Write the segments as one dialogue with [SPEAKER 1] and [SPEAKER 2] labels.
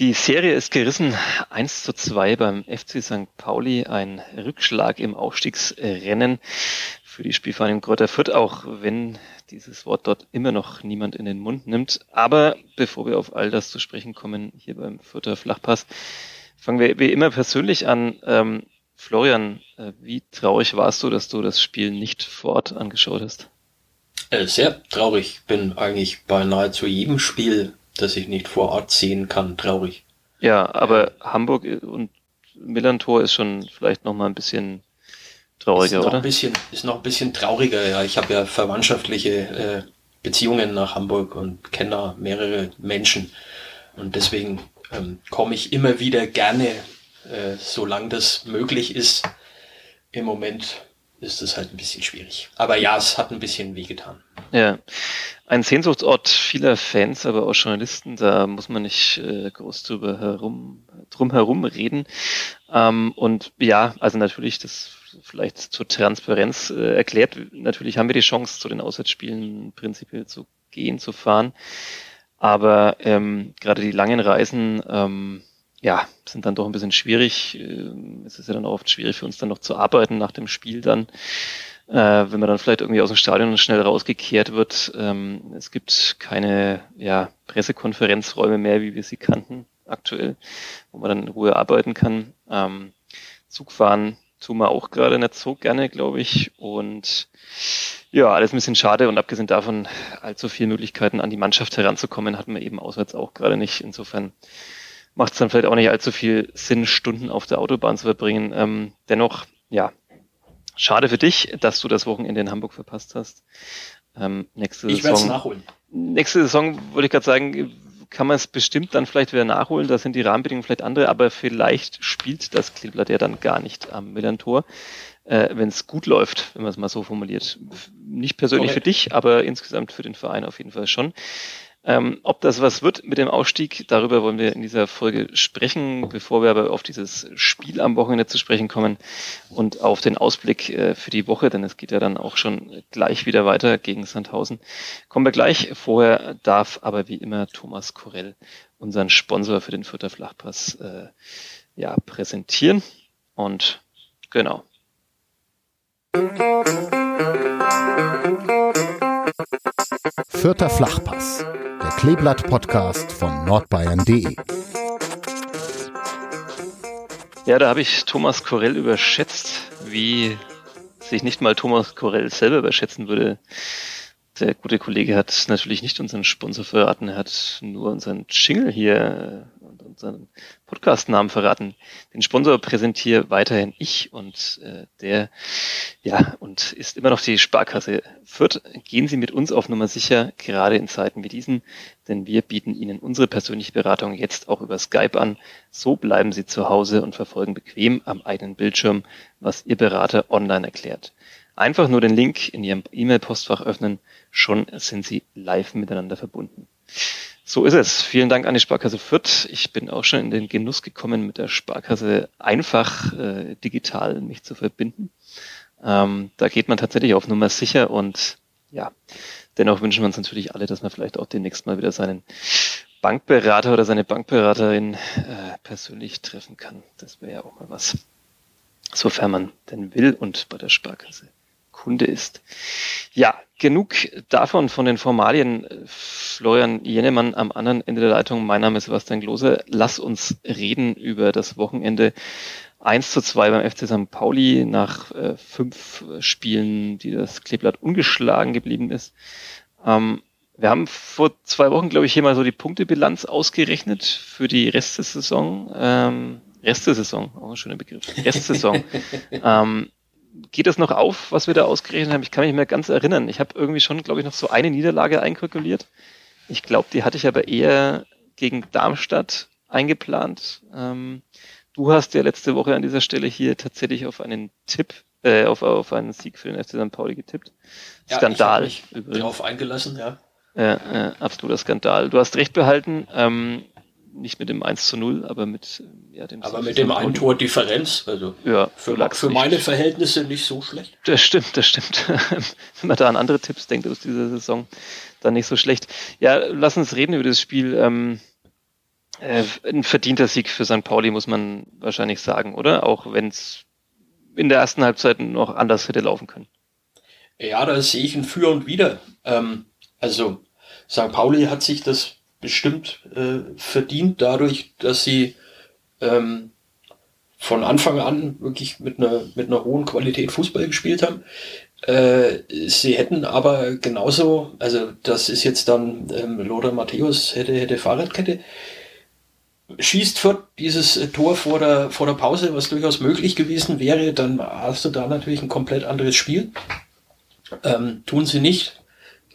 [SPEAKER 1] Die Serie ist gerissen 1 zu 2 beim FC St. Pauli, ein Rückschlag im Aufstiegsrennen für die Spielvereinigung Kräuter Fürth, auch wenn dieses Wort dort immer noch niemand in den Mund nimmt. Aber bevor wir auf all das zu sprechen kommen, hier beim Fürther Flachpass, fangen wir wie immer persönlich an. Ähm, Florian, äh, wie traurig warst du, dass du das Spiel nicht vor Ort angeschaut hast?
[SPEAKER 2] Äh, sehr traurig. Bin eigentlich bei nahezu jedem Spiel dass ich nicht vor Ort sehen kann, traurig.
[SPEAKER 1] Ja, aber Hamburg und Millantor ist schon vielleicht noch mal ein bisschen trauriger,
[SPEAKER 2] ist noch
[SPEAKER 1] oder?
[SPEAKER 2] Ein bisschen, ist noch ein bisschen trauriger, ja. Ich habe ja verwandtschaftliche äh, Beziehungen nach Hamburg und kenne da mehrere Menschen. Und deswegen ähm, komme ich immer wieder gerne, äh, solange das möglich ist. Im Moment ist es halt ein bisschen schwierig. Aber ja, es hat ein bisschen wehgetan.
[SPEAKER 1] Ja, ein Sehnsuchtsort vieler Fans, aber auch Journalisten. Da muss man nicht äh, groß drüber herum, drum herum reden. Ähm, und ja, also natürlich das vielleicht zur Transparenz äh, erklärt. Natürlich haben wir die Chance, zu den Auswärtsspielen prinzipiell zu gehen, zu fahren. Aber ähm, gerade die langen Reisen ähm, ja, sind dann doch ein bisschen schwierig. Ähm, es ist ja dann auch oft schwierig für uns dann noch zu arbeiten nach dem Spiel dann, äh, wenn man dann vielleicht irgendwie aus dem Stadion schnell rausgekehrt wird. Ähm, es gibt keine ja, Pressekonferenzräume mehr, wie wir sie kannten aktuell, wo man dann in Ruhe arbeiten kann. Ähm, Zugfahren tun wir auch gerade nicht so gerne, glaube ich. Und ja, alles ein bisschen schade und abgesehen davon allzu viele Möglichkeiten an die Mannschaft heranzukommen, hatten wir eben auswärts auch gerade nicht. Insofern macht es dann vielleicht auch nicht allzu viel Sinn, Stunden auf der Autobahn zu verbringen. Ähm, dennoch, ja, schade für dich, dass du das Wochenende in Hamburg verpasst hast.
[SPEAKER 2] Ähm, nächste ich werde es nachholen.
[SPEAKER 1] Nächste Saison, würde ich gerade sagen, kann man es bestimmt dann vielleicht wieder nachholen. Da sind die Rahmenbedingungen vielleicht andere, aber vielleicht spielt das Kleeblatt ja dann gar nicht am Millantor, äh, wenn es gut läuft, wenn man es mal so formuliert. Nicht persönlich okay. für dich, aber insgesamt für den Verein auf jeden Fall schon. Ähm, ob das was wird mit dem Ausstieg, darüber wollen wir in dieser Folge sprechen, bevor wir aber auf dieses Spiel am Wochenende zu sprechen kommen und auf den Ausblick äh, für die Woche, denn es geht ja dann auch schon gleich wieder weiter gegen Sandhausen. Kommen wir gleich. Vorher darf aber wie immer Thomas Korell unseren Sponsor für den Fürther Flachpass äh, ja, präsentieren. Und genau.
[SPEAKER 3] Vierter Flachpass, der Kleeblatt-Podcast von nordbayern.de.
[SPEAKER 1] Ja, da habe ich Thomas Korell überschätzt, wie sich nicht mal Thomas Korell selber überschätzen würde. Der gute Kollege hat natürlich nicht unseren Sponsor verraten, er hat nur unseren Jingle hier seinen Podcast-Namen verraten. Den Sponsor präsentiere weiterhin ich und äh, der, ja, und ist immer noch die Sparkasse Fürth. Gehen Sie mit uns auf Nummer sicher, gerade in Zeiten wie diesen, denn wir bieten Ihnen unsere persönliche Beratung jetzt auch über Skype an. So bleiben Sie zu Hause und verfolgen bequem am eigenen Bildschirm, was Ihr Berater online erklärt. Einfach nur den Link in Ihrem E-Mail-Postfach öffnen, schon sind Sie live miteinander verbunden. So ist es. Vielen Dank an die Sparkasse Fürth. Ich bin auch schon in den Genuss gekommen, mit der Sparkasse einfach äh, digital mich zu verbinden. Ähm, da geht man tatsächlich auf Nummer sicher und ja, dennoch wünschen wir uns natürlich alle, dass man vielleicht auch demnächst mal wieder seinen Bankberater oder seine Bankberaterin äh, persönlich treffen kann. Das wäre ja auch mal was. Sofern man denn will und bei der Sparkasse Kunde ist. Ja, genug davon von den Formalien. Florian Jennemann am anderen Ende der Leitung. Mein Name ist Sebastian Glose. Lass uns reden über das Wochenende 1 zu 2 beim FC St. Pauli nach äh, fünf Spielen, die das Kleeblatt ungeschlagen geblieben ist. Ähm, wir haben vor zwei Wochen, glaube ich, hier mal so die Punktebilanz ausgerechnet für die Rest der Saison. Ähm, Rest der Saison, auch ein schöner Begriff. Restsaison. ähm, geht das noch auf, was wir da ausgerechnet haben? Ich kann mich nicht mehr ganz erinnern. Ich habe irgendwie schon, glaube ich, noch so eine Niederlage einkalkuliert. Ich glaube, die hatte ich aber eher gegen Darmstadt eingeplant. Ähm, du hast ja letzte Woche an dieser Stelle hier tatsächlich auf einen Tipp, äh, auf, auf einen Sieg für den FC St. Pauli getippt.
[SPEAKER 2] Ja, Skandal. Ich mich übrigens. drauf eingelassen, ja.
[SPEAKER 1] Ja, äh, absoluter Skandal. Du hast recht behalten. Ähm, nicht mit dem 1 zu 0, aber mit
[SPEAKER 2] ja, dem Aber mit dem ein Tor Differenz, also
[SPEAKER 1] ja,
[SPEAKER 2] für, für meine Verhältnisse nicht so schlecht.
[SPEAKER 1] Das stimmt, das stimmt. Wenn man da an andere Tipps denkt aus dieser Saison, dann nicht so schlecht. Ja, lass uns reden über das Spiel. Ähm, Äh, ein verdienter Sieg für St. Pauli, muss man wahrscheinlich sagen, oder? Auch wenn es in der ersten Halbzeit noch anders hätte laufen können.
[SPEAKER 2] Ja, da sehe ich ein Für und Wider. Ähm, also St. Pauli hat sich das bestimmt äh, verdient dadurch, dass sie ähm, von Anfang an wirklich mit einer, mit einer hohen Qualität Fußball gespielt haben. Äh, sie hätten aber genauso, also das ist jetzt dann ähm, Lothar Matthäus hätte, hätte Fahrradkette, schießt Fürth dieses äh, Tor vor der, vor der Pause, was durchaus möglich gewesen wäre, dann hast du da natürlich ein komplett anderes Spiel. Ähm, tun sie nicht.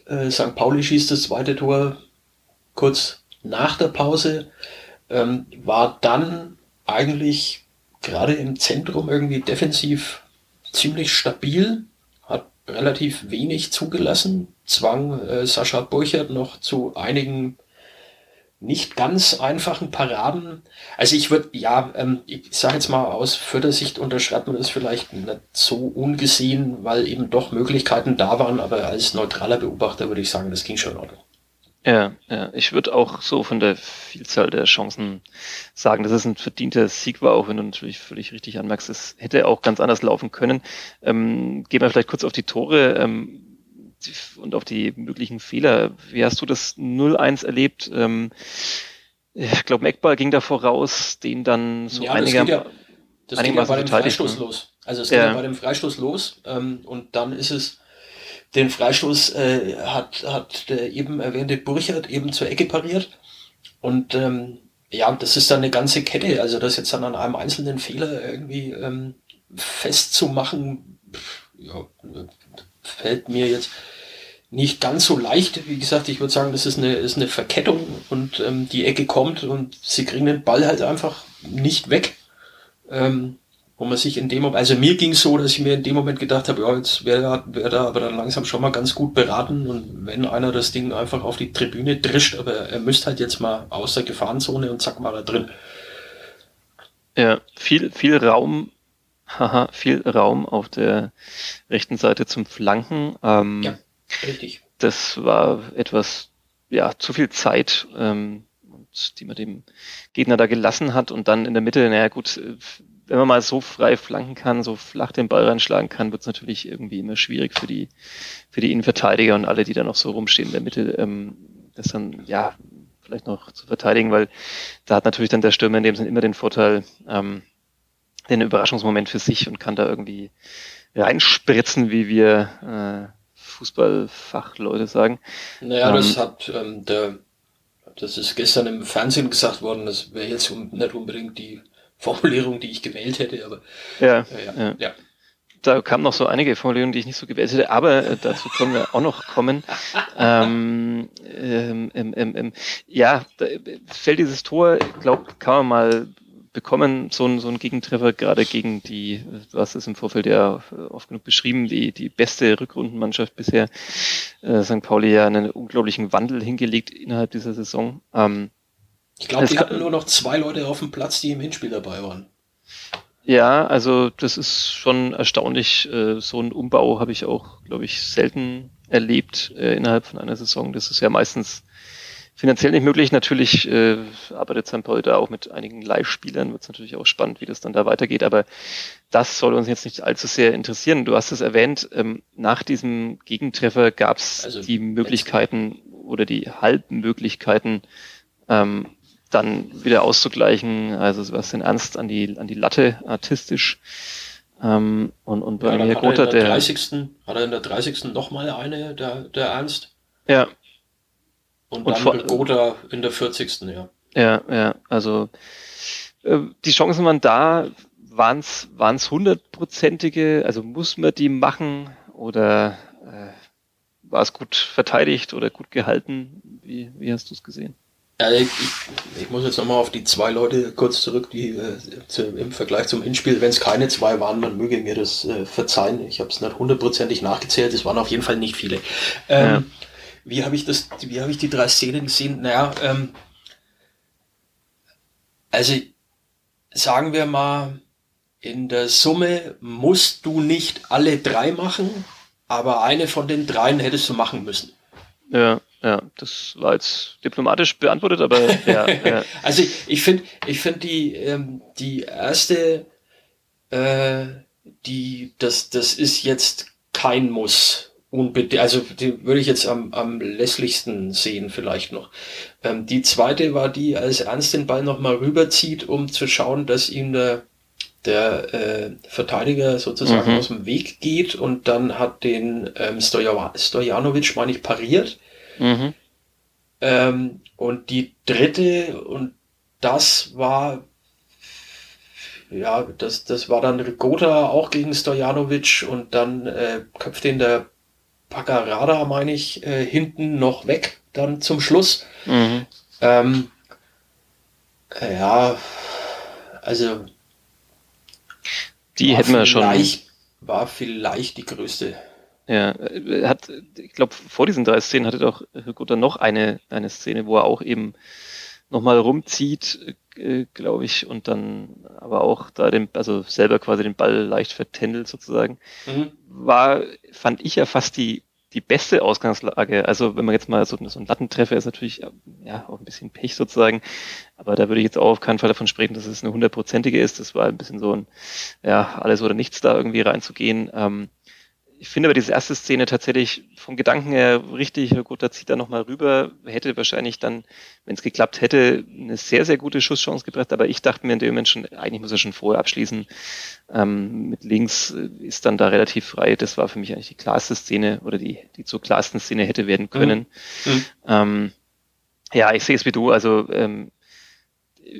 [SPEAKER 2] Äh, St. Pauli schießt das zweite Tor kurz nach der Pause, ähm, war dann eigentlich gerade im Zentrum irgendwie defensiv ziemlich stabil, hat relativ wenig zugelassen, zwang äh, Sascha Burchert noch zu einigen nicht ganz einfachen Paraden. Also ich würde, ja, ähm, ich sage jetzt mal aus Fördersicht unterschreibt man das vielleicht nicht so ungesehen, weil eben doch Möglichkeiten da waren, aber als neutraler Beobachter würde ich sagen, das ging schon in Ordnung.
[SPEAKER 1] Ja, ja, ich würde auch so von der Vielzahl der Chancen sagen, dass es ein verdienter Sieg war, auch wenn du natürlich völlig richtig anmerkst, es hätte auch ganz anders laufen können. Ähm, gehen wir vielleicht kurz auf die Tore. Ähm, und auf die möglichen Fehler. Wie hast du das 0-1 erlebt? Ähm, ich glaube, Meckball ging da voraus, den dann so
[SPEAKER 2] ja,
[SPEAKER 1] einiger,
[SPEAKER 2] das ja, das geht ja bei dem Freistoß ne? los. Also es ja. ja bei dem Freistoß los ähm, und dann ist es den Freistoß äh, hat, hat der eben erwähnte Burchard eben zur Ecke pariert. Und ähm, ja, das ist dann eine ganze Kette. Also das jetzt dann an einem einzelnen Fehler irgendwie ähm, festzumachen, ja, fällt mir jetzt nicht ganz so leicht. Wie gesagt, ich würde sagen, das ist eine, ist eine Verkettung und ähm, die Ecke kommt und sie kriegen den Ball halt einfach nicht weg. Ähm, wo man sich in dem Moment, also mir ging es so, dass ich mir in dem Moment gedacht habe, ja, jetzt wäre wär da aber dann langsam schon mal ganz gut beraten und wenn einer das Ding einfach auf die Tribüne drischt, aber er müsste halt jetzt mal aus der Gefahrenzone und zack war er drin.
[SPEAKER 1] Ja, viel, viel Raum haha, viel Raum auf der rechten Seite zum Flanken. Ähm, ja,
[SPEAKER 2] richtig.
[SPEAKER 1] Das war etwas, ja, zu viel Zeit, ähm, die man dem Gegner da gelassen hat und dann in der Mitte, naja gut, wenn man mal so frei flanken kann, so flach den Ball reinschlagen kann, wird es natürlich irgendwie immer schwierig für die, für die Innenverteidiger und alle, die da noch so rumstehen in der Mitte, ähm, das dann, ja, vielleicht noch zu verteidigen, weil da hat natürlich dann der Stürmer in dem Sinne immer den Vorteil, ähm, den Überraschungsmoment für sich und kann da irgendwie reinspritzen, wie wir äh, Fußballfachleute sagen.
[SPEAKER 2] Naja, ähm, das hat ähm, der, das ist gestern im Fernsehen gesagt worden, das wäre jetzt nicht unbedingt die Formulierung, die ich gewählt hätte, aber
[SPEAKER 1] ja, äh, ja, ja. ja. Da kamen noch so einige Formulierungen, die ich nicht so gewählt hätte, aber äh, dazu können wir auch noch kommen. ähm, ähm, ähm, ähm, ja, da fällt dieses Tor, glaube kann man mal bekommen, so ein, so ein Gegentreffer, gerade gegen die, du hast es im Vorfeld ja oft genug beschrieben, die, die beste Rückrundenmannschaft bisher. Äh, St. Pauli ja einen unglaublichen Wandel hingelegt innerhalb dieser Saison. Ähm,
[SPEAKER 2] ich glaube, die hatten nur noch zwei Leute auf dem Platz, die im Hinspiel dabei waren.
[SPEAKER 1] Ja, also das ist schon erstaunlich. Äh, so ein Umbau habe ich auch, glaube ich, selten erlebt äh, innerhalb von einer Saison. Das ist ja meistens finanziell nicht möglich. Natürlich äh, arbeitet St. Paul da auch mit einigen Live-Spielern. Wird es natürlich auch spannend, wie das dann da weitergeht. Aber das soll uns jetzt nicht allzu sehr interessieren. Du hast es erwähnt, ähm, nach diesem Gegentreffer gab es also, die Möglichkeiten oder die Halbmöglichkeiten, ähm, dann wieder auszugleichen. Also Sebastian Ernst an die, an die Latte artistisch. Ähm, und, und
[SPEAKER 2] bei ja, mir Gotha, der, 30. hat er in der 30. nochmal eine, der, der Ernst.
[SPEAKER 1] Ja,
[SPEAKER 2] und, und dann Gotha in der 40. ja.
[SPEAKER 1] Ja, ja, also äh, die Chancen waren da, waren es hundertprozentige, also muss man die machen oder äh, war es gut verteidigt oder gut gehalten? Wie, wie hast du es gesehen?
[SPEAKER 2] Ja, ich, ich, muss jetzt nochmal auf die zwei Leute kurz zurück, die äh, zu, im Vergleich zum Hinspiel, wenn es keine zwei waren, man möge mir das äh, verzeihen. Ich habe es nicht hundertprozentig nachgezählt, es waren auf jeden Fall nicht viele. Ähm, ja. Wie habe ich das, wie habe ich die drei Szenen gesehen? Naja, ähm, also sagen wir mal, in der Summe musst du nicht alle drei machen, aber eine von den dreien hättest du machen müssen.
[SPEAKER 1] Ja, Ja, das war jetzt diplomatisch beantwortet, aber ja. ja.
[SPEAKER 2] Also ich, ich finde, ich finde die ähm, die erste, äh, die das das ist jetzt kein Muss unbedingt. Also die würde ich jetzt am am lässlichsten sehen vielleicht noch. Ähm, die zweite war die, als Ernst den Ball noch mal rüberzieht, um zu schauen, dass ihm der der äh, Verteidiger sozusagen mhm. aus dem Weg geht und dann hat den ähm, Stojanovic, meine ich, pariert. Mhm. Ähm, und die dritte, und das war, ja, das, das war dann Rigota auch gegen Stojanovic und dann äh, köpft den der Pagarada, meine ich, äh, hinten noch weg, dann zum Schluss. Mhm. Ähm, äh, ja, also
[SPEAKER 1] die hätten wir schon.
[SPEAKER 2] War vielleicht die größte.
[SPEAKER 1] Ja, hat, ich glaube, vor diesen drei Szenen hatte doch Gutter noch eine, eine Szene, wo er auch eben nochmal rumzieht, äh, glaube ich, und dann aber auch da den, also selber quasi den Ball leicht vertändelt sozusagen. Mhm. War, fand ich ja fast die die beste Ausgangslage. Also wenn man jetzt mal so, so ein Lattentreffer ist natürlich ja auch ein bisschen Pech sozusagen, aber da würde ich jetzt auch auf keinen Fall davon sprechen, dass es eine hundertprozentige ist. Das war ein bisschen so ein ja alles oder nichts da irgendwie reinzugehen. Ähm, ich finde aber diese erste Szene tatsächlich vom Gedanken her richtig, gut, da zieht er nochmal rüber, hätte wahrscheinlich dann, wenn es geklappt hätte, eine sehr, sehr gute Schusschance gebracht, aber ich dachte mir in dem Moment schon, eigentlich muss er schon vorher abschließen. Ähm, mit links äh, ist dann da relativ frei. Das war für mich eigentlich die klarste Szene oder die, die zur klarsten Szene hätte werden können. Mhm. mhm. Ähm, ja, ich sehe es wie du, also ähm,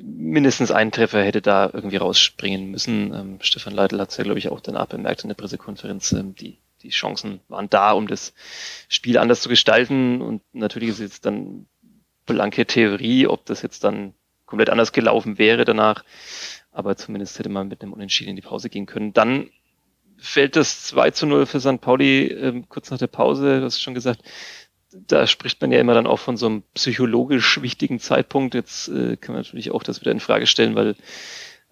[SPEAKER 1] mindestens ein Treffer hätte da irgendwie rausspringen müssen. Ähm, Stefan Leitl hat es ja, glaube ich, auch danach bemerkt in der Pressekonferenz, ähm, die die Chancen waren da, um das Spiel anders zu gestalten. Und natürlich ist jetzt dann blanke Theorie, ob das jetzt dann komplett anders gelaufen wäre danach. Aber zumindest hätte man mit einem Unentschieden in die Pause gehen können. Dann fällt das 2 zu 0 für St. Pauli äh, kurz nach der Pause, du hast schon gesagt. Da spricht man ja immer dann auch von so einem psychologisch wichtigen Zeitpunkt. Jetzt äh, kann man natürlich auch das wieder in Frage stellen, weil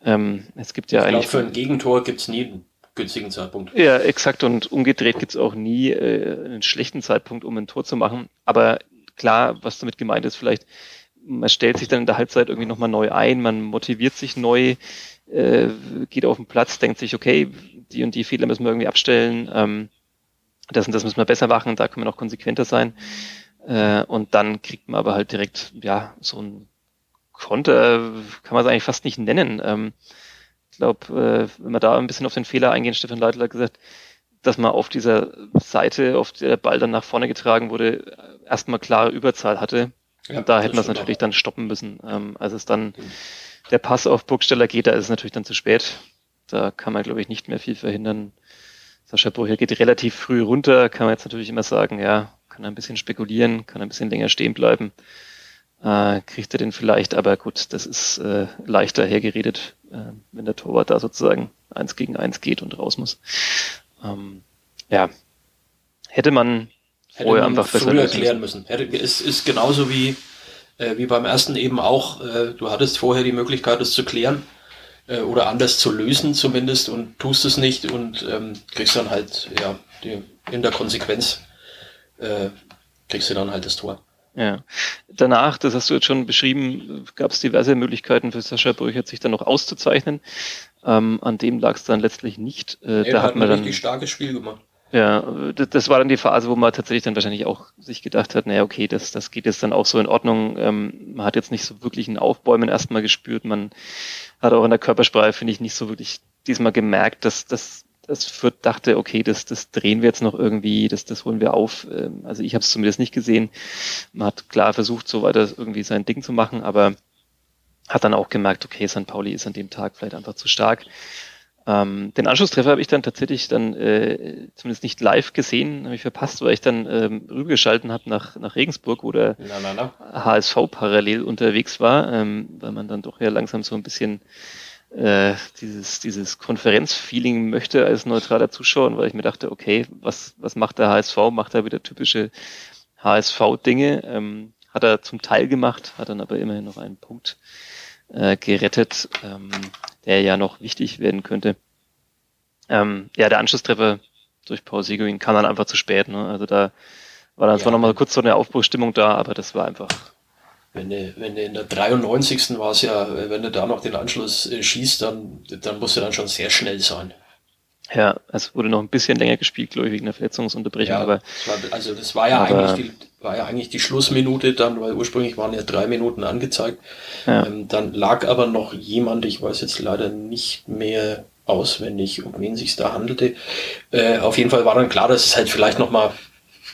[SPEAKER 1] ähm, es gibt ja
[SPEAKER 2] ich
[SPEAKER 1] eigentlich.
[SPEAKER 2] Glaub, für ein Gegentor gibt's nie günstigen Zeitpunkt.
[SPEAKER 1] Ja, exakt. Und umgedreht gibt's auch nie äh, einen schlechten Zeitpunkt, um ein Tor zu machen. Aber klar, was damit gemeint ist, vielleicht, man stellt sich dann in der Halbzeit irgendwie nochmal neu ein, man motiviert sich neu, äh, geht auf den Platz, denkt sich, okay, die und die Fehler müssen wir irgendwie abstellen, ähm, das und das müssen wir besser machen, da können wir noch konsequenter sein. Äh, und dann kriegt man aber halt direkt, ja, so ein Konter, kann man es eigentlich fast nicht nennen. Ähm, ich glaube, äh, wenn wir da ein bisschen auf den Fehler eingehen, Stefan Leitler hat gesagt, dass man auf dieser Seite, auf der der Ball dann nach vorne getragen wurde, erstmal klare Überzahl hatte. Ja, und da hätten wir es natürlich auch. dann stoppen müssen. Ähm, als es dann mhm. der Pass auf Burgsteller geht, da ist es natürlich dann zu spät. Da kann man, glaube ich, nicht mehr viel verhindern. Sascha Brucher geht relativ früh runter, kann man jetzt natürlich immer sagen, ja, kann ein bisschen spekulieren, kann ein bisschen länger stehen bleiben. Äh, kriegt er den vielleicht, aber gut, das ist äh, leichter hergeredet äh, wenn der Torwart da sozusagen eins gegen eins geht und raus muss. Ähm, ja, hätte man
[SPEAKER 2] hätte vorher man einfach besser früher erklären müssen. Hätte, es ist genauso wie, äh, wie beim ersten eben auch. Äh, du hattest vorher die Möglichkeit, es zu klären äh, oder anders zu lösen zumindest und tust es nicht und ähm, kriegst dann halt ja die, in der Konsequenz äh, kriegst du dann halt das Tor.
[SPEAKER 1] Ja. Danach, das hast du jetzt schon beschrieben, gab es diverse Möglichkeiten für Sascha Brüchert, sich dann noch auszuzeichnen. Ähm, an dem lag es dann letztlich nicht.
[SPEAKER 2] Äh, nee, da hat man dann richtig starkes Spiel gemacht.
[SPEAKER 1] Ja, das, das war dann die Phase, wo man tatsächlich dann wahrscheinlich auch sich gedacht hat, naja, okay, das, das geht jetzt dann auch so in Ordnung. Ähm, man hat jetzt nicht so wirklich ein Aufbäumen erstmal gespürt. Man hat auch in der Körpersprache, finde ich, nicht so wirklich diesmal gemerkt, dass, dass das Fürth dachte, okay, das, das drehen wir jetzt noch irgendwie, das, das holen wir auf. Ähm, also ich habe es zumindest nicht gesehen. Man hat klar versucht, so weiter irgendwie sein Ding zu machen, aber hat dann auch gemerkt, okay, St. Pauli ist an dem Tag vielleicht einfach zu stark. Ähm, den Anschlusstreffer habe ich dann tatsächlich dann äh, zumindest nicht live gesehen, habe ich verpasst, weil ich dann ähm, rübergeschalten habe nach, nach Regensburg, wo der na, na, na. HSV parallel unterwegs war, ähm, weil man dann doch ja langsam so ein bisschen äh, dieses, dieses Konferenzfeeling möchte als neutraler Zuschauer, weil ich mir dachte, okay, was, was macht der HSV? Macht er wieder typische HSV-Dinge? Ähm, hat er zum Teil gemacht, hat dann aber immerhin noch einen Punkt äh, gerettet, ähm, der ja noch wichtig werden könnte. Ähm, ja, der Anschlusstreffer durch Paul Seguin kam dann einfach zu spät. Ne? Also da War dann ja. zwar nochmal kurz so eine Aufbruchstimmung da, aber das war einfach.
[SPEAKER 2] Wenn du, wenn du in der 93. war es ja, wenn du da noch den Anschluss äh, schießt, dann, dann musst du dann schon sehr schnell sein.
[SPEAKER 1] Ja, es wurde noch ein bisschen länger gespielt, glaube ich, wegen der Verletzungsunterbrechung. Ja, aber,
[SPEAKER 2] also das war ja aber, eigentlich die, war ja eigentlich die Schlussminute dann, weil ursprünglich waren ja drei Minuten angezeigt. Ja. Ähm, dann lag aber noch jemand, ich weiß jetzt leider nicht mehr auswendig, um wen sich da handelte. Äh, auf jeden Fall war dann klar, dass es halt vielleicht noch mal,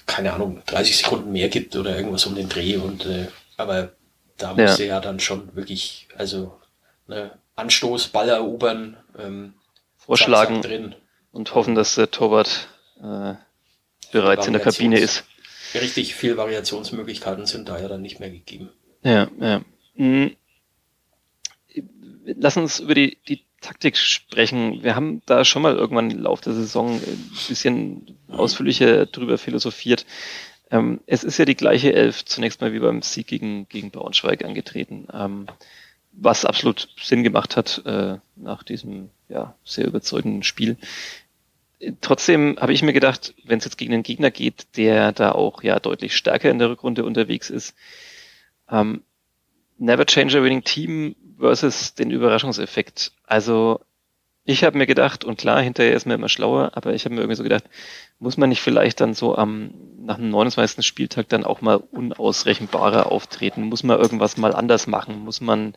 [SPEAKER 2] keine Ahnung, 30 Sekunden mehr gibt oder irgendwas um den Dreh. Und äh, aber da musste ja. ja dann schon wirklich, also ne, Anstoß, Ball erobern. Ähm,
[SPEAKER 1] vorschlagen drin. und hoffen, dass der Torwart äh, bereits in der Kabine ist.
[SPEAKER 2] Richtig viel Variationsmöglichkeiten sind da ja dann nicht mehr gegeben.
[SPEAKER 1] Ja, ja. Hm. Lass uns über die, die Taktik sprechen. Wir haben da schon mal irgendwann im Laufe der Saison ein bisschen ausführlicher drüber philosophiert. Ähm, es ist ja die gleiche Elf zunächst mal wie beim Sieg gegen, gegen Braunschweig angetreten. Ähm, was absolut Sinn gemacht hat äh, nach diesem ja, sehr überzeugenden Spiel. Trotzdem habe ich mir gedacht, wenn es jetzt gegen einen Gegner geht, der da auch ja deutlich stärker in der Rückrunde unterwegs ist, ähm, Never Change a Winning Team versus den Überraschungseffekt. Also ich habe mir gedacht, und klar, hinterher ist man immer schlauer, aber ich habe mir irgendwie so gedacht, muss man nicht vielleicht dann so am nach dem 29. Spieltag dann auch mal unausrechenbarer auftreten? Muss man irgendwas mal anders machen? Muss man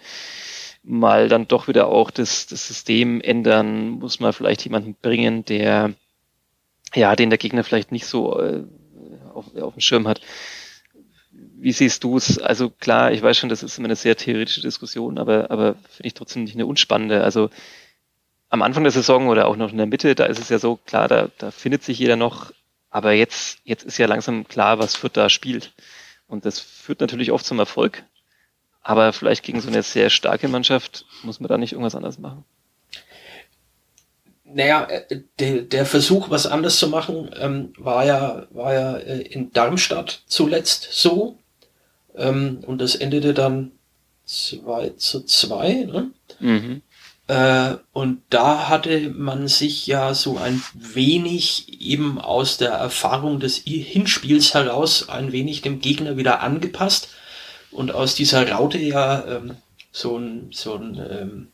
[SPEAKER 1] mal dann doch wieder auch das, das System ändern? Muss man vielleicht jemanden bringen, der ja, den der Gegner vielleicht nicht so äh, auf, auf dem Schirm hat? Wie siehst du es? Also klar, ich weiß schon, das ist immer eine sehr theoretische Diskussion, aber, aber finde ich trotzdem nicht eine unspannende. Also am Anfang der Saison oder auch noch in der Mitte, da ist es ja so klar, da, da findet sich jeder noch, aber jetzt, jetzt ist ja langsam klar, was Fürth da spielt. Und das führt natürlich oft zum Erfolg. Aber vielleicht gegen so eine sehr starke Mannschaft muss man da nicht irgendwas anders machen.
[SPEAKER 2] Naja, äh, der, der Versuch, was anders zu machen, ähm, war ja, war ja äh, in Darmstadt zuletzt so. Ähm, und das endete dann 2 zu 2. Ne? Mhm. Äh, und da hatte man sich ja so ein wenig eben aus der Erfahrung des Hinspiels heraus ein wenig dem Gegner wieder angepasst und aus dieser Raute ja ähm, so ein, so ein ähm,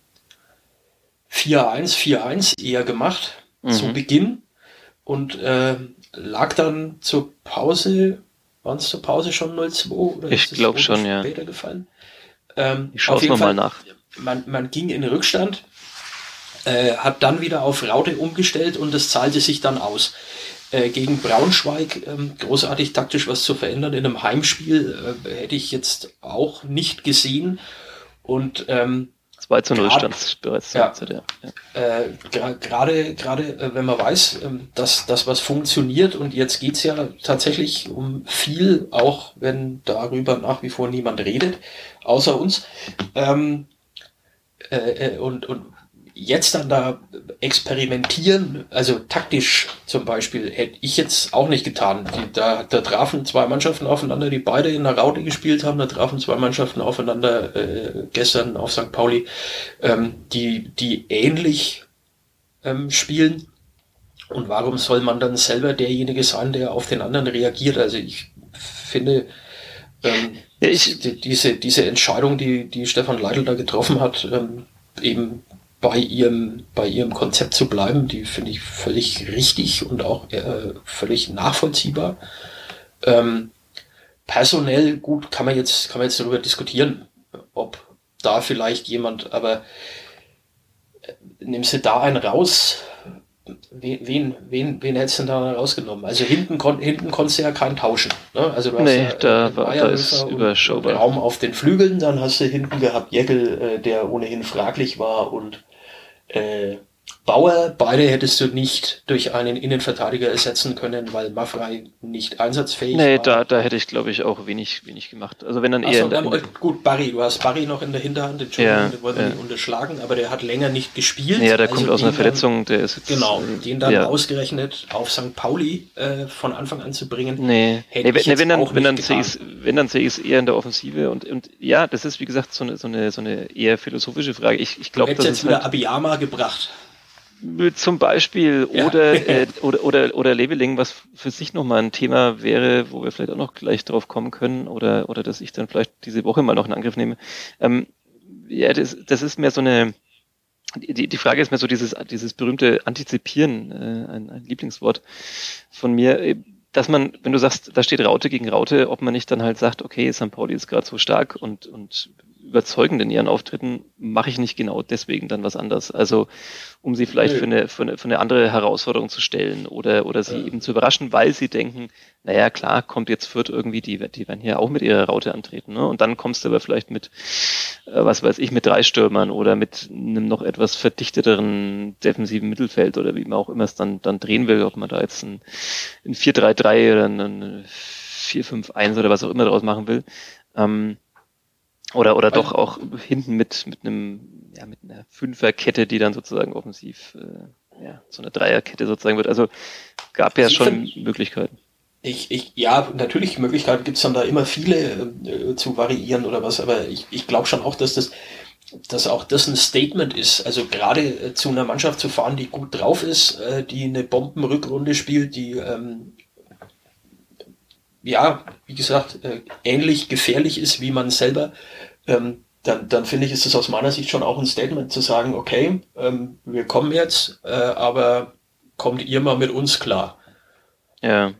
[SPEAKER 2] 4-1, 4-1 eher gemacht mhm. zu Beginn und äh, lag dann zur Pause, waren es zur Pause schon 0-2?
[SPEAKER 1] Ich glaube schon, ja.
[SPEAKER 2] Später gefallen?
[SPEAKER 1] Ähm, ich schaue es nochmal nach
[SPEAKER 2] man, man ging in Rückstand, äh, hat dann wieder auf Raute umgestellt und das zahlte sich dann aus. Äh, gegen Braunschweig ähm, großartig taktisch was zu verändern in einem Heimspiel äh, hätte ich jetzt auch nicht gesehen. Und ähm,
[SPEAKER 1] 2 zu 0 stand bereits
[SPEAKER 2] ja, ja. Äh, Gerade gerade äh, wenn man weiß, äh, dass das was funktioniert und jetzt geht's ja tatsächlich um viel, auch wenn darüber nach wie vor niemand redet, außer uns. Ähm, äh, äh, und, und jetzt dann da experimentieren, also taktisch zum Beispiel, hätte ich jetzt auch nicht getan. Die, da, da trafen zwei Mannschaften aufeinander, die beide in der Raute gespielt haben, da trafen zwei Mannschaften aufeinander äh, gestern auf St. Pauli, ähm, die, die ähnlich ähm, spielen. Und warum soll man dann selber derjenige sein, der auf den anderen reagiert? Also ich finde, ähm, ich, die, diese, diese Entscheidung, die, die Stefan Leitl da getroffen hat, ähm, eben bei ihrem, bei ihrem Konzept zu bleiben, die finde ich völlig richtig und auch äh, völlig nachvollziehbar. Ähm, personell, gut, kann man jetzt, kann man jetzt darüber diskutieren, ob da vielleicht jemand, aber äh, nimmst du da einen raus, wen, wen, wen, hättest du denn da rausgenommen? Also hinten, kon, hinten konntest du ja keinen tauschen. Ne? Also du
[SPEAKER 1] hast nee, ja, da, äh, war, da ist
[SPEAKER 2] überschaubar. Raum auf den Flügeln, dann hast du hinten gehabt Jeckel, äh, der ohnehin fraglich war und äh, Bauer, beide hättest du nicht durch einen Innenverteidiger ersetzen können, weil Maffrey nicht einsatzfähig nee, war. Nee,
[SPEAKER 1] da, da hätte ich, glaube ich, auch wenig, wenig gemacht. Also wenn dann eher.
[SPEAKER 2] So, dann, gut, Barry, du hast Barry noch in der Hinterhand, Entschuldigung, ja, den wollen wir ja. unterschlagen, aber der hat länger nicht gespielt.
[SPEAKER 1] Ja, der also kommt aus einer Verletzung, der ist
[SPEAKER 2] jetzt. Genau, äh, den dann ja. ausgerechnet auf St. Pauli äh, von Anfang an zu bringen.
[SPEAKER 1] Nee, nee, nee wenn, dann, wenn, dann sehe ich wenn dann sehe ich es eher in der Offensive und, und ja, das ist wie gesagt so eine, so eine, so eine eher philosophische Frage. Ich, ich glaube,
[SPEAKER 2] das jetzt ist wieder halt, Abiyama gebracht.
[SPEAKER 1] Zum Beispiel ja. oder, äh, oder oder oder Labeling, was für sich nochmal ein Thema wäre, wo wir vielleicht auch noch gleich drauf kommen können oder oder dass ich dann vielleicht diese Woche mal noch in Angriff nehme. Ähm, ja, das, das ist mehr so eine die, die Frage ist mehr so dieses dieses berühmte Antizipieren, äh, ein, ein Lieblingswort von mir dass man, wenn du sagst, da steht Raute gegen Raute, ob man nicht dann halt sagt, okay, St. Pauli ist gerade so stark und, und überzeugend in ihren Auftritten, mache ich nicht genau deswegen dann was anders. Also um sie vielleicht für eine, für eine, für eine andere Herausforderung zu stellen oder, oder sie ja. eben zu überraschen, weil sie denken, naja, klar, kommt jetzt Fürth irgendwie, die, die werden hier auch mit ihrer Raute antreten. Ne? Und dann kommst du aber vielleicht mit, äh, was weiß ich, mit drei Stürmern oder mit einem noch etwas verdichteteren defensiven Mittelfeld oder wie man auch immer es dann, dann drehen will, ob man da jetzt ein, ein 4-3-3 oder ein 4-5-1 oder was auch immer daraus machen will. Ähm, oder, oder doch auch hinten mit, mit einem, ja, mit einer Fünferkette, die dann sozusagen offensiv, äh, ja, so eine Dreierkette sozusagen wird. Also gab ja schon Möglichkeiten.
[SPEAKER 2] Ich, ich, ja, natürlich Möglichkeiten gibt's dann da immer viele äh, zu variieren oder was, aber ich, ich glaube schon auch, dass das, dass auch das ein Statement ist. Also gerade äh, zu einer Mannschaft zu fahren, die gut drauf ist, äh, die eine Bombenrückrunde spielt, die ähm, ja, wie gesagt, äh, ähnlich gefährlich ist wie man selber, ähm, dann, dann finde ich, ist es aus meiner Sicht schon auch ein Statement zu sagen, okay, ähm, wir kommen jetzt, äh, aber kommt ihr mal mit uns klar.
[SPEAKER 1] Ja.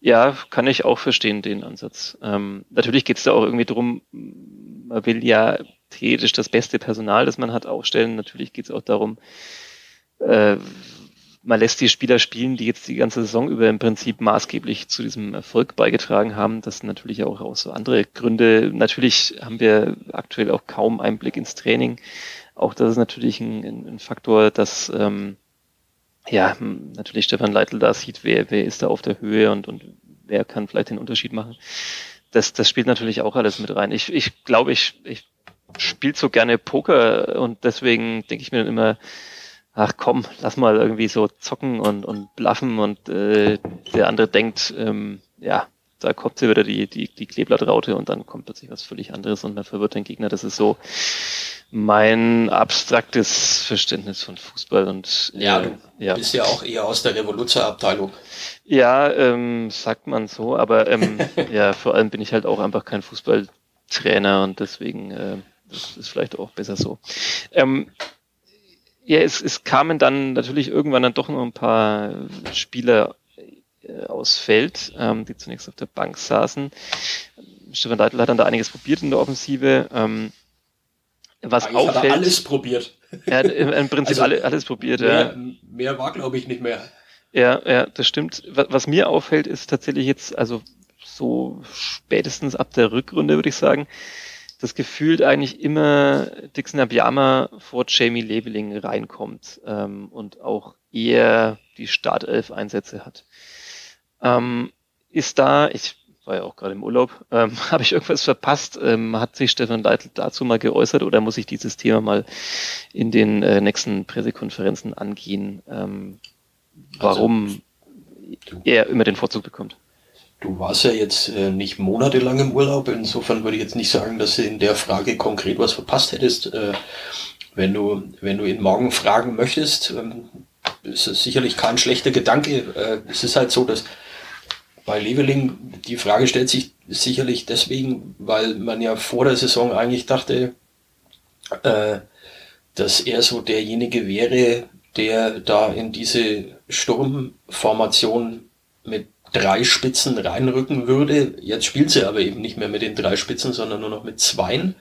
[SPEAKER 1] Ja, kann ich auch verstehen, den Ansatz. Ähm, natürlich geht es da auch irgendwie drum, man will ja theoretisch das beste Personal, das man hat, aufstellen. Natürlich geht es auch darum, äh, man lässt die Spieler spielen, die jetzt die ganze Saison über im Prinzip maßgeblich zu diesem Erfolg beigetragen haben. Das sind natürlich auch aus so andere Gründe. Natürlich haben wir aktuell auch kaum Einblick ins Training. Auch das ist natürlich ein, ein Faktor, dass ähm, ja natürlich Stefan Leitl da sieht, wer, wer ist da auf der Höhe und, und wer kann vielleicht den Unterschied machen. Das, das spielt natürlich auch alles mit rein. Ich, ich glaube, ich, ich spiele so gerne Poker und deswegen denke ich mir dann immer, ach komm, lass mal irgendwie so zocken und, und bluffen und äh, der andere denkt, ähm, ja, da kommt sie wieder die, die, die Kleeblattraute und dann kommt plötzlich was völlig anderes und man verwirrt den Gegner. Das ist so mein abstraktes Verständnis von Fußball und
[SPEAKER 2] äh, ja, du ja. bist ja auch eher aus der Revoluzzer-Abteilung.
[SPEAKER 1] Ja, ähm, sagt man so, aber ähm, ja, vor allem bin ich halt auch einfach kein Fußballtrainer und deswegen äh, das ist vielleicht auch besser so. Ähm, ja, es, es kamen dann natürlich irgendwann dann doch noch ein paar Spieler äh, aus Feld, ähm, die zunächst auf der Bank saßen. Stefan Leitl hat dann da einiges probiert in der Offensive. Ähm, was Eigentlich auffällt, hat er
[SPEAKER 2] alles probiert.
[SPEAKER 1] Er hat im, im Prinzip also, alle, alles probiert.
[SPEAKER 2] Mehr, ja. mehr war, glaube ich, nicht mehr.
[SPEAKER 1] Ja, ja, das stimmt. Was, was mir auffällt, ist tatsächlich jetzt, also so spätestens ab der Rückrunde, würde ich sagen, das gefühlt eigentlich immer Dixon Abiyama vor Jamie Labeling reinkommt ähm, und auch eher die Startelf-Einsätze hat. Ähm, ist da, ich war ja auch gerade im Urlaub, ähm, habe ich irgendwas verpasst? Ähm, hat sich Stefan Leitl dazu mal geäußert oder muss ich dieses Thema mal in den äh, nächsten Pressekonferenzen angehen, ähm, warum also, er immer den Vorzug bekommt?
[SPEAKER 2] Du warst ja jetzt äh, nicht monatelang im Urlaub, insofern würde ich jetzt nicht sagen, dass du in der Frage konkret was verpasst hättest. Äh, wenn du, wenn du ihn morgen fragen möchtest, ähm, ist es sicherlich kein schlechter Gedanke. Äh, es ist halt so, dass bei Leveling die Frage stellt sich sicherlich deswegen, weil man ja vor der Saison eigentlich dachte, äh, dass er so derjenige wäre, der da in diese Sturmformation mit drei Spitzen reinrücken würde. Jetzt spielt sie aber eben nicht mehr mit den drei Spitzen, sondern nur noch mit zweien.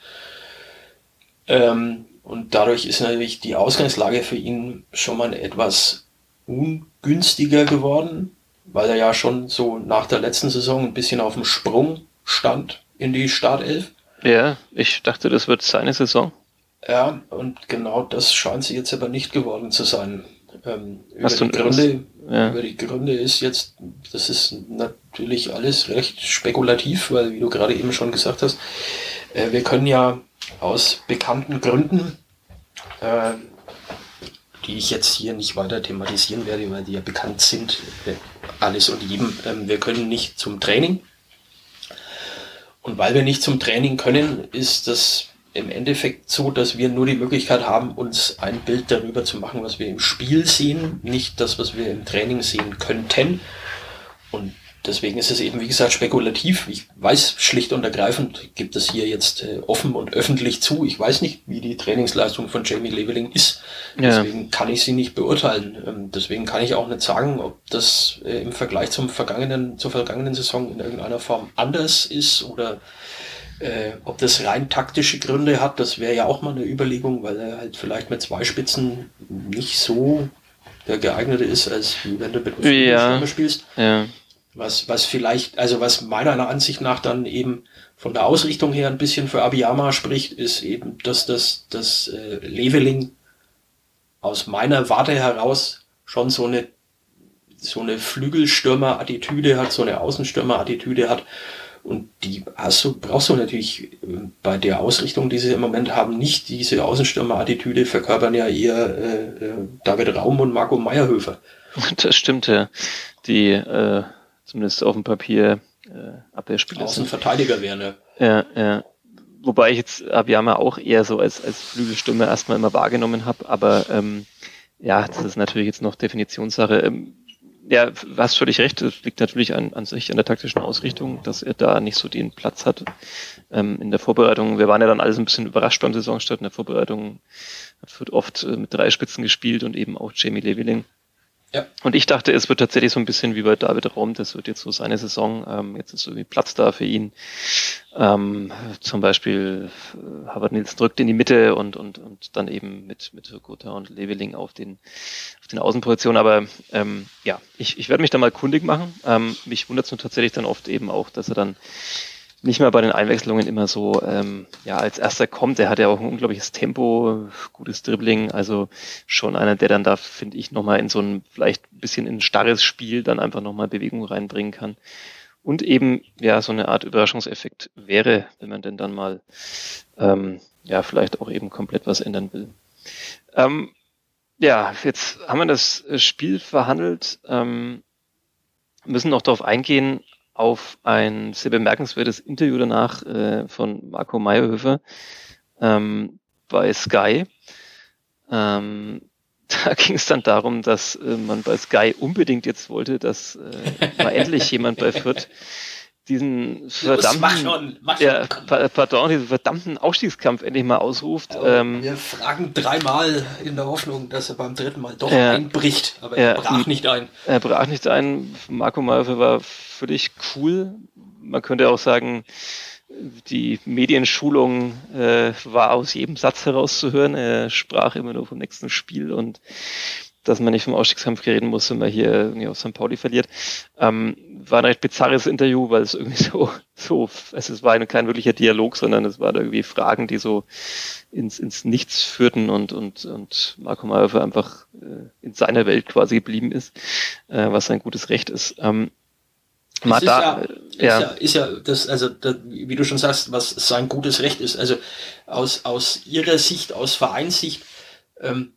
[SPEAKER 2] Ähm, und dadurch ist natürlich die Ausgangslage für ihn schon mal etwas ungünstiger geworden, weil er ja schon so nach der letzten Saison ein bisschen auf dem Sprung stand in die Startelf.
[SPEAKER 1] Ja, ich dachte, das wird seine Saison.
[SPEAKER 2] Ja, und genau das scheint sie jetzt aber nicht geworden zu sein. Ähm, über, die Gründe, ja. über die Gründe ist jetzt, das ist natürlich alles recht spekulativ, weil wie du gerade eben schon gesagt hast, äh, wir können ja aus bekannten Gründen, äh, die ich jetzt hier nicht weiter thematisieren werde, weil die ja bekannt sind, äh, alles und jedem, ähm, wir können nicht zum Training. Und weil wir nicht zum Training können, ist das im Endeffekt so, dass wir nur die Möglichkeit haben, uns ein Bild darüber zu machen, was wir im Spiel sehen, nicht das, was wir im Training sehen könnten. Und deswegen ist es eben, wie gesagt, spekulativ. Ich weiß schlicht und ergreifend, gibt es hier jetzt äh, offen und öffentlich zu. Ich weiß nicht, wie die Trainingsleistung von Jamie Leveling ist. Ja. Deswegen kann ich sie nicht beurteilen. Ähm, deswegen kann ich auch nicht sagen, ob das äh, im Vergleich zum vergangenen, zur vergangenen Saison in irgendeiner Form anders ist oder äh, ob das rein taktische Gründe hat, das wäre ja auch mal eine Überlegung, weil er halt vielleicht mit zwei Spitzen nicht so der geeignete ist, als wenn du mit einem ja. spielst. Ja. Was, was vielleicht, also was meiner Ansicht nach dann eben von der Ausrichtung her ein bisschen für Abiyama spricht, ist eben, dass das, das äh, Leveling aus meiner Warte heraus schon so eine so eine Flügelstürmer-Attitüde hat, so eine Außenstürmer-Attitüde hat, und die du, brauchst du natürlich äh, bei der Ausrichtung, die sie im Moment haben, nicht diese Außenstürmer-Attitüde, verkörpern ja eher äh, äh, David Raum und Marco Meyerhöfer.
[SPEAKER 1] Das stimmt, ja. Die äh, zumindest auf dem Papier äh, Abwehrspieler
[SPEAKER 2] Außenverteidiger wären, ja.
[SPEAKER 1] Ja, ja. Wobei ich jetzt Abiyama auch eher so als, als Flügelstimme erstmal immer wahrgenommen habe, aber ähm, ja, das ist natürlich jetzt noch Definitionssache. Ähm, ja, du hast völlig recht. Es liegt natürlich an, an sich an der taktischen Ausrichtung, dass er da nicht so den Platz hat. Ähm, in der Vorbereitung, wir waren ja dann alles ein bisschen überrascht beim Saisonstart. In der Vorbereitung hat Fürth oft äh, mit drei Spitzen gespielt und eben auch Jamie Leveling. Ja. Und ich dachte, es wird tatsächlich so ein bisschen wie bei David Raum, das wird jetzt so seine Saison, ähm, jetzt ist irgendwie Platz da für ihn. Ähm, zum Beispiel äh, Harvard Nils drückt in die Mitte und, und, und dann eben mit, mit Gotha und Leveling auf den, auf den Außenpositionen. Aber ähm, ja, ich, ich werde mich da mal kundig machen. Ähm, mich wundert es nur tatsächlich dann oft eben auch, dass er dann nicht mehr bei den Einwechslungen immer so ähm, ja als erster kommt. Der hat ja auch ein unglaubliches Tempo, gutes Dribbling, also schon einer, der dann da, finde ich, nochmal in so ein vielleicht ein bisschen in ein starres Spiel dann einfach nochmal Bewegung reinbringen kann. Und eben ja so eine Art Überraschungseffekt wäre, wenn man denn dann mal ähm, ja vielleicht auch eben komplett was ändern will. Ähm, ja, jetzt haben wir das Spiel verhandelt. Ähm, müssen noch darauf eingehen, auf ein sehr bemerkenswertes Interview danach äh, von Marco Meyerhöfer ähm, bei Sky. Ähm, da ging es dann darum, dass äh, man bei Sky unbedingt jetzt wollte, dass äh, mal endlich jemand bei Fürth diesen verdammten, mach schon, mach schon. Ja, pardon, diesen verdammten Ausstiegskampf endlich mal ausruft.
[SPEAKER 2] Ähm, wir fragen dreimal in der Hoffnung, dass er beim dritten Mal doch ja, einbricht, aber er brach nicht ein.
[SPEAKER 1] Er brach nicht ein. Marco Malfe war völlig cool. Man könnte auch sagen, die Medienschulung äh, war aus jedem Satz herauszuhören. Er sprach immer nur vom nächsten Spiel und dass man nicht vom Ausstiegskampf reden muss, wenn man hier irgendwie auf St. Pauli verliert. Ähm, war ein recht bizarres Interview, weil es irgendwie so, so, also es war kein wirklicher Dialog, sondern es waren irgendwie Fragen, die so ins, ins Nichts führten und, und, und Marco Mayhofer einfach äh, in seiner Welt quasi geblieben ist, äh, was sein gutes Recht ist. Ähm,
[SPEAKER 2] mal ist, da, ja, ja. Ist, ja, ist ja das, also das, wie du schon sagst, was sein gutes Recht ist. Also aus, aus ihrer Sicht, aus Vereinssicht, ähm,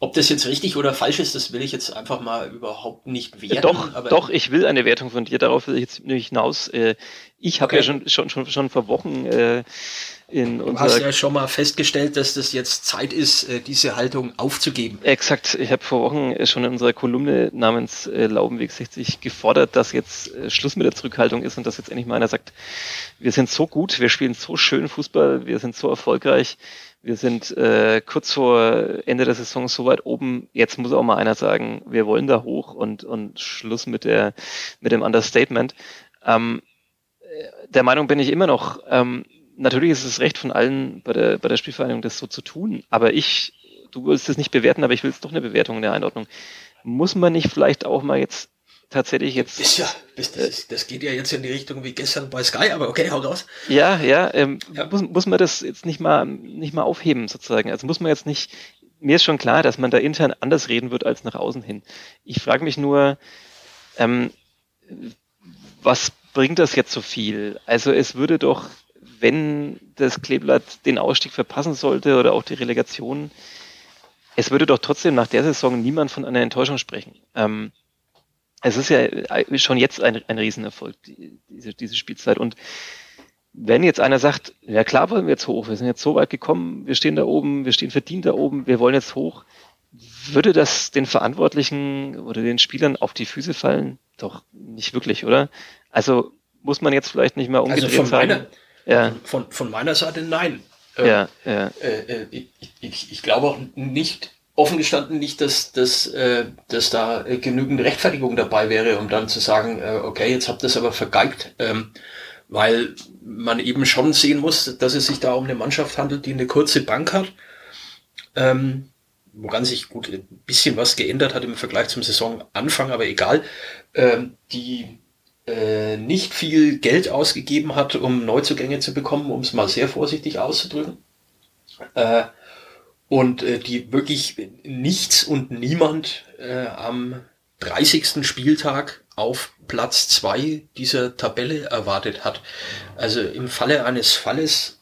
[SPEAKER 2] ob das jetzt richtig oder falsch ist, das will ich jetzt einfach mal überhaupt nicht werten.
[SPEAKER 1] Doch, doch, ich will eine Wertung von dir, darauf will ich jetzt nämlich hinaus. Äh, ich habe okay. ja schon, schon, schon, schon vor Wochen äh, in
[SPEAKER 2] Du hast ja schon mal festgestellt, dass das jetzt Zeit ist, äh, diese Haltung aufzugeben.
[SPEAKER 1] Exakt, ich habe vor Wochen schon in unserer Kolumne namens Laubenweg 60 gefordert, dass jetzt Schluss mit der Zurückhaltung ist und dass jetzt endlich mal einer sagt, wir sind so gut, wir spielen so schön Fußball, wir sind so erfolgreich, wir sind äh, kurz vor Ende der Saison so weit oben. Jetzt muss auch mal einer sagen, wir wollen da hoch und, und Schluss mit der mit dem Understatement. Ähm, der Meinung bin ich immer noch. Ähm, natürlich ist es Recht von allen bei der bei der Spielvereinigung, das so zu tun. Aber ich, du willst es nicht bewerten, aber ich will es doch eine Bewertung in der Einordnung. Muss man nicht vielleicht auch mal jetzt tatsächlich jetzt.
[SPEAKER 2] Ist ja, das, das, das, geht ja jetzt in die Richtung wie gestern bei Sky, aber okay, hau raus.
[SPEAKER 1] Ja, ja, ähm, ja. Muss, muss man das jetzt nicht mal, nicht mal aufheben sozusagen. Also muss man jetzt nicht, mir ist schon klar, dass man da intern anders reden wird als nach außen hin. Ich frage mich nur, ähm, was bringt das jetzt so viel? Also es würde doch, wenn das Kleeblatt den Ausstieg verpassen sollte oder auch die Relegation, es würde doch trotzdem nach der Saison niemand von einer Enttäuschung sprechen. Ähm, es ist ja äh, schon jetzt ein, ein Riesenerfolg, diese, diese Spielzeit. Und wenn jetzt einer sagt, ja klar wollen wir jetzt hoch, wir sind jetzt so weit gekommen, wir stehen da oben, wir stehen verdient da oben, wir wollen jetzt hoch, würde das den Verantwortlichen oder den Spielern auf die Füße fallen? Doch nicht wirklich, oder? Also muss man jetzt vielleicht nicht mehr
[SPEAKER 2] umgedreht also von. Meiner, ja. von, von meiner Seite nein.
[SPEAKER 1] Ja, ähm, ja.
[SPEAKER 2] Äh, äh, ich, ich, ich glaube auch nicht, offen gestanden nicht, dass, dass, äh, dass da äh, genügend Rechtfertigung dabei wäre, um dann zu sagen, äh, okay, jetzt habt ihr es aber vergeigt, ähm, weil man eben schon sehen muss, dass es sich da um eine Mannschaft handelt, die eine kurze Bank hat, ähm, woran sich gut ein bisschen was geändert hat im Vergleich zum Saisonanfang, aber egal, ähm, die äh, nicht viel Geld ausgegeben hat, um Neuzugänge zu bekommen, um es mal sehr vorsichtig auszudrücken. Äh, und äh, die wirklich nichts und niemand äh, am 30. Spieltag auf Platz zwei dieser Tabelle erwartet hat. Also im Falle eines Falles,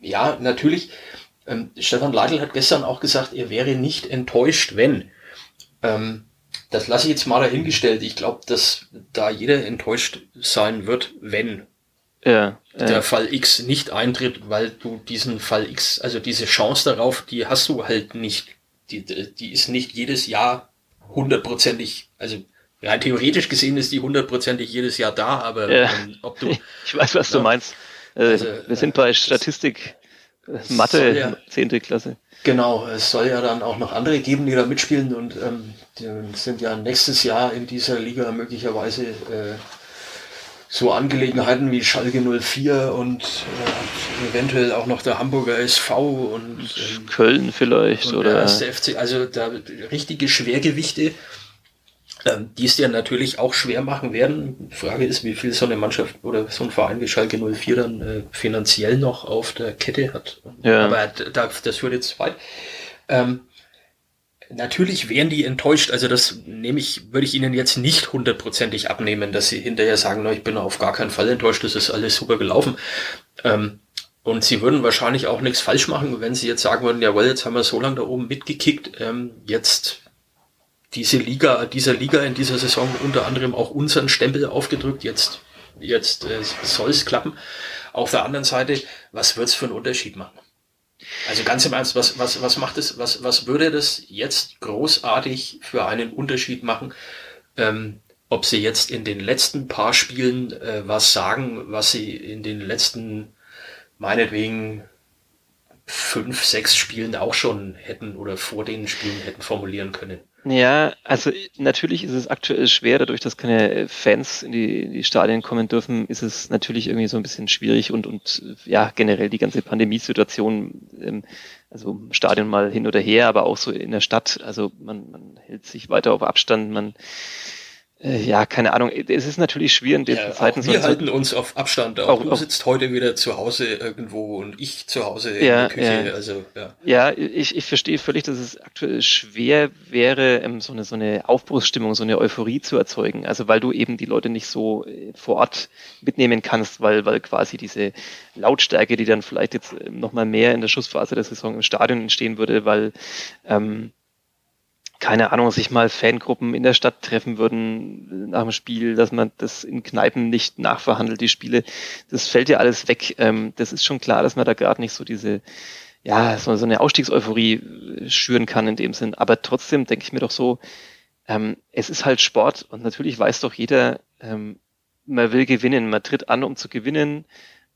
[SPEAKER 2] ja, natürlich, ähm, Stefan Leitl hat gestern auch gesagt, er wäre nicht enttäuscht, wenn. Ähm, das lasse ich jetzt mal dahingestellt. Ich glaube, dass da jeder enttäuscht sein wird, wenn ja, der ja. Fall X nicht eintritt, weil du diesen Fall X, also diese Chance darauf, die hast du halt nicht. Die, die ist nicht jedes Jahr hundertprozentig, also rein theoretisch gesehen ist die hundertprozentig jedes Jahr da, aber
[SPEAKER 1] ja. ähm, ob du. Ich weiß, was du meinst. Äh, also, wir sind bei Statistik, äh, Mathe, zehnte Klasse.
[SPEAKER 2] Genau, es soll ja dann auch noch andere geben, die da mitspielen und ähm, die sind ja nächstes Jahr in dieser Liga möglicherweise äh, so Angelegenheiten wie Schalke 04 und äh, eventuell auch noch der Hamburger SV und
[SPEAKER 1] ähm, Köln vielleicht und oder
[SPEAKER 2] der FC, also da richtige Schwergewichte, ähm, die es ja natürlich auch schwer machen werden. Die Frage ist, wie viel so eine Mannschaft oder so ein Verein wie Schalke 04 dann äh, finanziell noch auf der Kette hat. Ja. Aber da, das führt jetzt weit. Ähm, Natürlich wären die enttäuscht, also das nehme ich, würde ich ihnen jetzt nicht hundertprozentig abnehmen, dass sie hinterher sagen, na, ich bin auf gar keinen Fall enttäuscht, das ist alles super gelaufen. Ähm, und sie würden wahrscheinlich auch nichts falsch machen, wenn sie jetzt sagen würden, jawohl, jetzt haben wir so lange da oben mitgekickt, ähm, jetzt diese Liga, dieser Liga in dieser Saison unter anderem auch unseren Stempel aufgedrückt, jetzt, jetzt äh, soll es klappen. Auf der anderen Seite, was wird's für einen Unterschied machen? Also ganz im Ernst, was, was, was macht es, was, was würde das jetzt großartig für einen Unterschied machen, ähm, ob sie jetzt in den letzten paar Spielen äh, was sagen, was sie in den letzten, meinetwegen, fünf, sechs Spielen auch schon hätten oder vor den Spielen hätten formulieren können.
[SPEAKER 1] Ja, also natürlich ist es aktuell schwer, dadurch, dass keine Fans in die, in die Stadien kommen dürfen, ist es natürlich irgendwie so ein bisschen schwierig und, und ja, generell die ganze Pandemiesituation, ähm, also Stadion mal hin oder her, aber auch so in der Stadt, also man, man hält sich weiter auf Abstand, man ja, keine Ahnung. Es ist natürlich schwierig in
[SPEAKER 2] diesen ja, Zeiten. wir so halten uns auf Abstand. Auch, auch du auch, sitzt heute wieder zu Hause irgendwo und ich zu Hause in ja, der Küche.
[SPEAKER 1] Ja. Also, ja. ja, ich, ich verstehe völlig, dass es aktuell schwer wäre, ähm, so eine, so eine Aufbruchsstimmung, so eine Euphorie zu erzeugen. Also weil du eben die Leute nicht so äh, vor Ort mitnehmen kannst, weil, weil quasi diese Lautstärke, die dann vielleicht jetzt ähm, nochmal mehr in der Schussphase der Saison im Stadion entstehen würde, weil ähm, keine Ahnung, sich mal Fangruppen in der Stadt treffen würden nach dem Spiel, dass man das in Kneipen nicht nachverhandelt, die Spiele, das fällt ja alles weg. Ähm, das ist schon klar, dass man da gerade nicht so diese, ja, so, eine Ausstiegseuphorie äh, schüren kann in dem Sinn. Aber trotzdem denke ich mir doch so, ähm, es ist halt Sport und natürlich weiß doch jeder, ähm, man will gewinnen, man tritt an, um zu gewinnen.